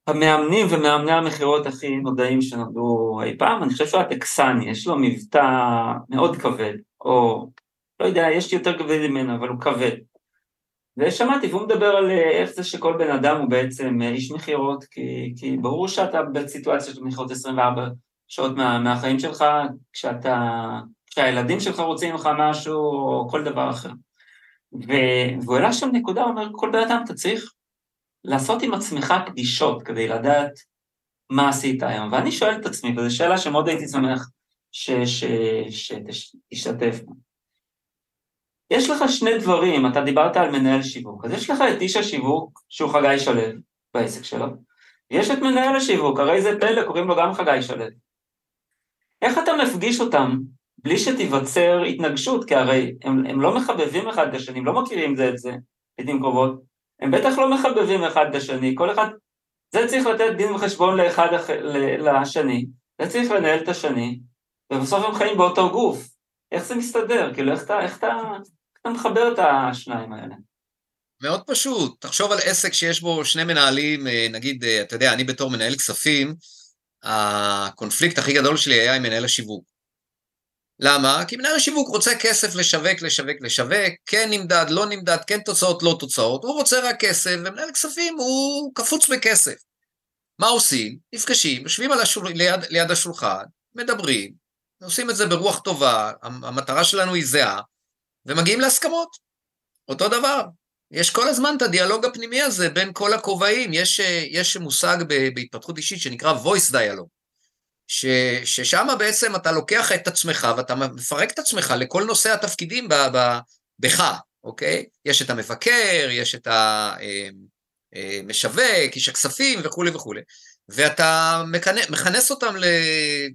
B: המאמנים ומאמני המכירות הכי נודעים שנולדו אי פעם, אני חושב שהוא הטקסני, יש לו מבטא מאוד כבד, או לא יודע, יש יותר כבד ממנו, אבל הוא כבד. ושמעתי, והוא מדבר על אה, איך זה שכל בן אדם הוא בעצם אה, איש מכירות, כי, כי ברור שאתה בסיטואציה של מכירות 24 שעות מה, מהחיים שלך, כשאתה, כשהילדים שלך רוצים ממך משהו, או כל דבר אחר. והוא העלה שם נקודה, הוא אומר, כל בן אדם אתה צריך לעשות עם עצמך פגישות כדי לדעת מה עשית היום. ואני שואל את עצמי, וזו שאלה שמאוד הייתי שמח שתשתתף בה. יש לך שני דברים, אתה דיברת על מנהל שיווק, אז יש לך את איש השיווק שהוא חגי שלו בעסק שלו, ויש את מנהל השיווק, הרי זה פלא, קוראים לו גם חגי שלו. איך אתה מפגיש אותם בלי שתיווצר התנגשות, כי הרי הם, הם לא מחבבים אחד את השני, הם לא מכירים זה את זה, לעיתים קרובות, הם בטח לא מחבבים אחד את השני, כל אחד, זה צריך לתת דין וחשבון לאחד לשני, זה צריך לנהל את השני, ובסוף הם חיים באותו גוף. איך זה מסתדר? כאילו, איך אתה, איך אתה, איך אתה מחבר את השניים האלה?
A: מאוד פשוט, תחשוב על עסק שיש בו שני מנהלים, אה, נגיד, אה, אתה יודע, אני בתור מנהל כספים, הקונפליקט הכי גדול שלי היה עם מנהל השיווק. למה? כי מנהל השיווק רוצה כסף לשווק, לשווק, לשווק, כן נמדד, לא נמדד, כן תוצאות, לא תוצאות, הוא רוצה רק כסף, ומנהל כספים הוא קפוץ בכסף. מה עושים? נפגשים, יושבים השול... ליד, ליד השולחן, מדברים, עושים את זה ברוח טובה, המטרה שלנו היא זהה, ומגיעים להסכמות. אותו דבר. יש כל הזמן את הדיאלוג הפנימי הזה בין כל הכובעים, יש, יש מושג בהתפתחות אישית שנקרא voice dialogue, ש, ששם בעצם אתה לוקח את עצמך ואתה מפרק את עצמך לכל נושא התפקידים ב, ב, בך, אוקיי? יש את המבקר, יש את המשווק, אה, איש הכספים וכולי וכולי. ואתה מכנס אותם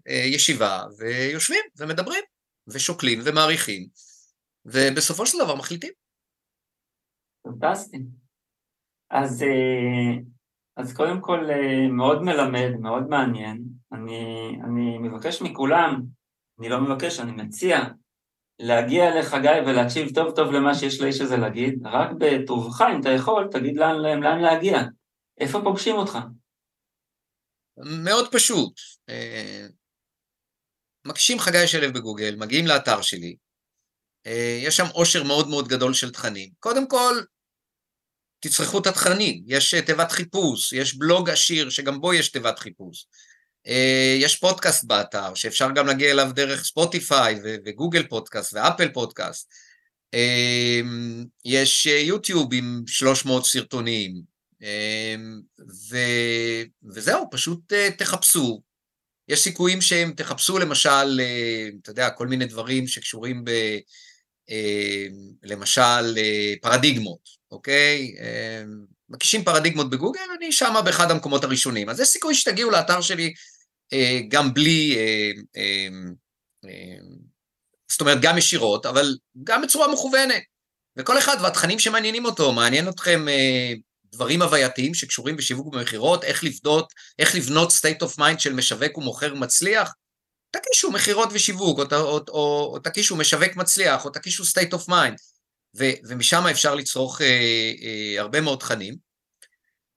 A: לישיבה, ויושבים ומדברים, ושוקלים ומעריכים, ובסופו של דבר מחליטים.
B: פנטסטי. אז, אה, אז קודם כל אה, מאוד מלמד, מאוד מעניין. אני, אני מבקש מכולם, אני לא מבקש, אני מציע, להגיע לחגי ולהקשיב טוב טוב למה שיש לאיש הזה להגיד, רק בטובך, אם אתה יכול, תגיד להם לאן להגיע. איפה פוגשים אותך?
A: מאוד פשוט. אה, מקשים חגי שלו בגוגל, מגיעים לאתר שלי, אה, יש שם עושר מאוד מאוד גדול של תכנים. קודם כל, תצרכו את התכנים, יש אה, תיבת חיפוש, יש בלוג עשיר שגם בו יש תיבת חיפוש. יש פודקאסט באתר, שאפשר גם להגיע אליו דרך ספוטיפיי וגוגל פודקאסט ואפל פודקאסט. יש יוטיוב עם 300 סרטונים, אמ, ו... וזהו, פשוט אה, תחפשו. יש סיכויים שהם תחפשו למשל, אה, אתה יודע, כל מיני דברים שקשורים ב... אמ, למשל אה, פרדיגמות, אוקיי? אמ, מקישים פרדיגמות בגוגל, אני שמה באחד המקומות הראשונים. אז יש סיכוי שתגיעו לאתר שלי גם בלי, זאת אומרת, גם ישירות, אבל גם בצורה מכוונת. וכל אחד והתכנים שמעניינים אותו, מעניין אתכם דברים הווייתיים שקשורים בשיווק ומכירות, איך לבנות, איך לבנות state of mind של משווק ומוכר מצליח, תקישו מכירות ושיווק, או, או, או, או, או תקישו משווק מצליח, או תקישו state of mind, ו, ומשם אפשר לצרוך אה, אה, הרבה מאוד תכנים.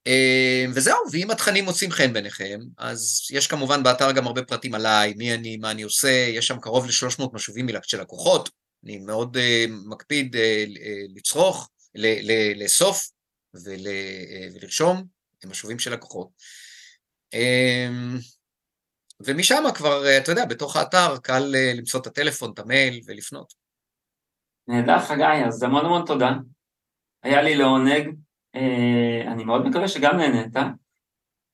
A: אה, וזהו, ואם התכנים מוצאים חן בעיניכם, אז יש כמובן באתר גם הרבה פרטים עליי, מי אני, מה אני עושה, יש שם קרוב ל-300 משובים של לקוחות, אני מאוד uh, מקפיד uh, לצרוך, לאסוף ול, uh, ולרשום משובים של לקוחות. Um, ומשם כבר, uh, אתה יודע, בתוך האתר קל uh, למצוא את הטלפון, את המייל ולפנות.
B: נהדר, חגי, אז המון המון תודה. היה לי לעונג. אה, אני מאוד מקווה שגם נהנית,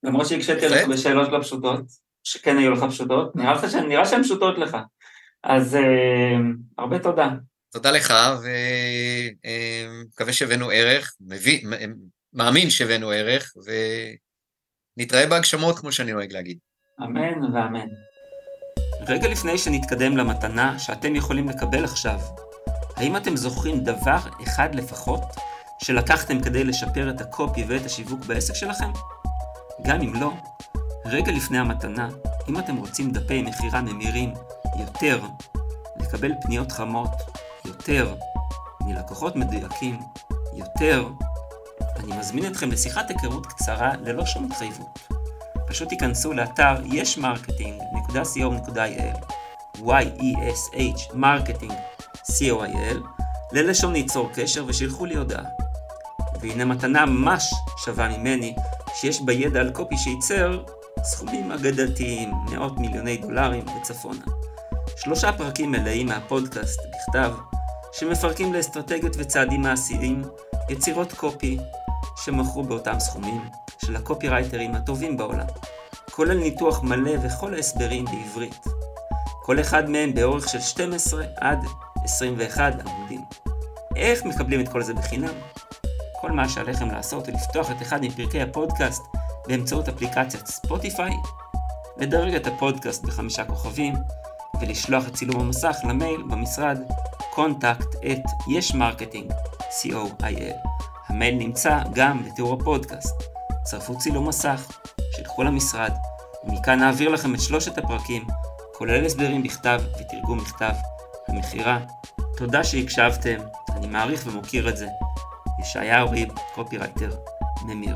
B: למרות שהקשיתי עליך בשאלות לא פשוטות, שכן היו לך פשוטות, נראה שהן פשוטות לך. אז אה, הרבה תודה.
A: תודה לך, ומקווה שהבאנו ערך, מביא, מאמין שהבאנו ערך, ונתראה בהגשמות, כמו שאני נוהג להגיד.
B: אמן ואמן. רגע לפני שנתקדם למתנה שאתם יכולים לקבל עכשיו, האם אתם זוכרים דבר אחד לפחות שלקחתם כדי לשפר את הקופי ואת השיווק בעסק שלכם? גם אם לא, רגע לפני המתנה, אם אתם רוצים דפי מכירה ממירים יותר, לקבל פניות חמות יותר, מלקוחות מדויקים יותר, אני מזמין אתכם לשיחת היכרות קצרה ללא שום התחייבות. פשוט תיכנסו לאתר ישמרקטינג.co.il y-e-s-h marketing co.il ללשון ליצור קשר ושילחו לי הודעה. והנה מתנה ממש שווה ממני, שיש בה ידע על קופי שייצר סכומים אגדתיים, מאות מיליוני דולרים וצפונה. שלושה פרקים מלאים מהפודקאסט בכתב, שמפרקים לאסטרטגיות וצעדים מעשיים יצירות קופי שמכרו באותם סכומים של הקופירייטרים הטובים בעולם, כולל ניתוח מלא וכל ההסברים בעברית. כל אחד מהם באורך של 12 עד 21 עמודים. איך מקבלים את כל זה בחינם? כל מה שעליכם לעשות הוא לפתוח את אחד מפרקי הפודקאסט באמצעות אפליקציית ספוטיפיי, לדרג את הפודקאסט בחמישה כוכבים, ולשלוח את צילום המסך למייל במשרד contact at yesh marketing, co.il. המייל נמצא גם בתיאור הפודקאסט. צרפו צילום מסך, שלחו למשרד, ומכאן נעביר לכם את שלושת הפרקים, כולל הסברים בכתב ותרגום מכתב, המכירה. תודה שהקשבתם, אני מעריך ומוקיר את זה. ישעיהו ריב, קופירייטר, ממיר.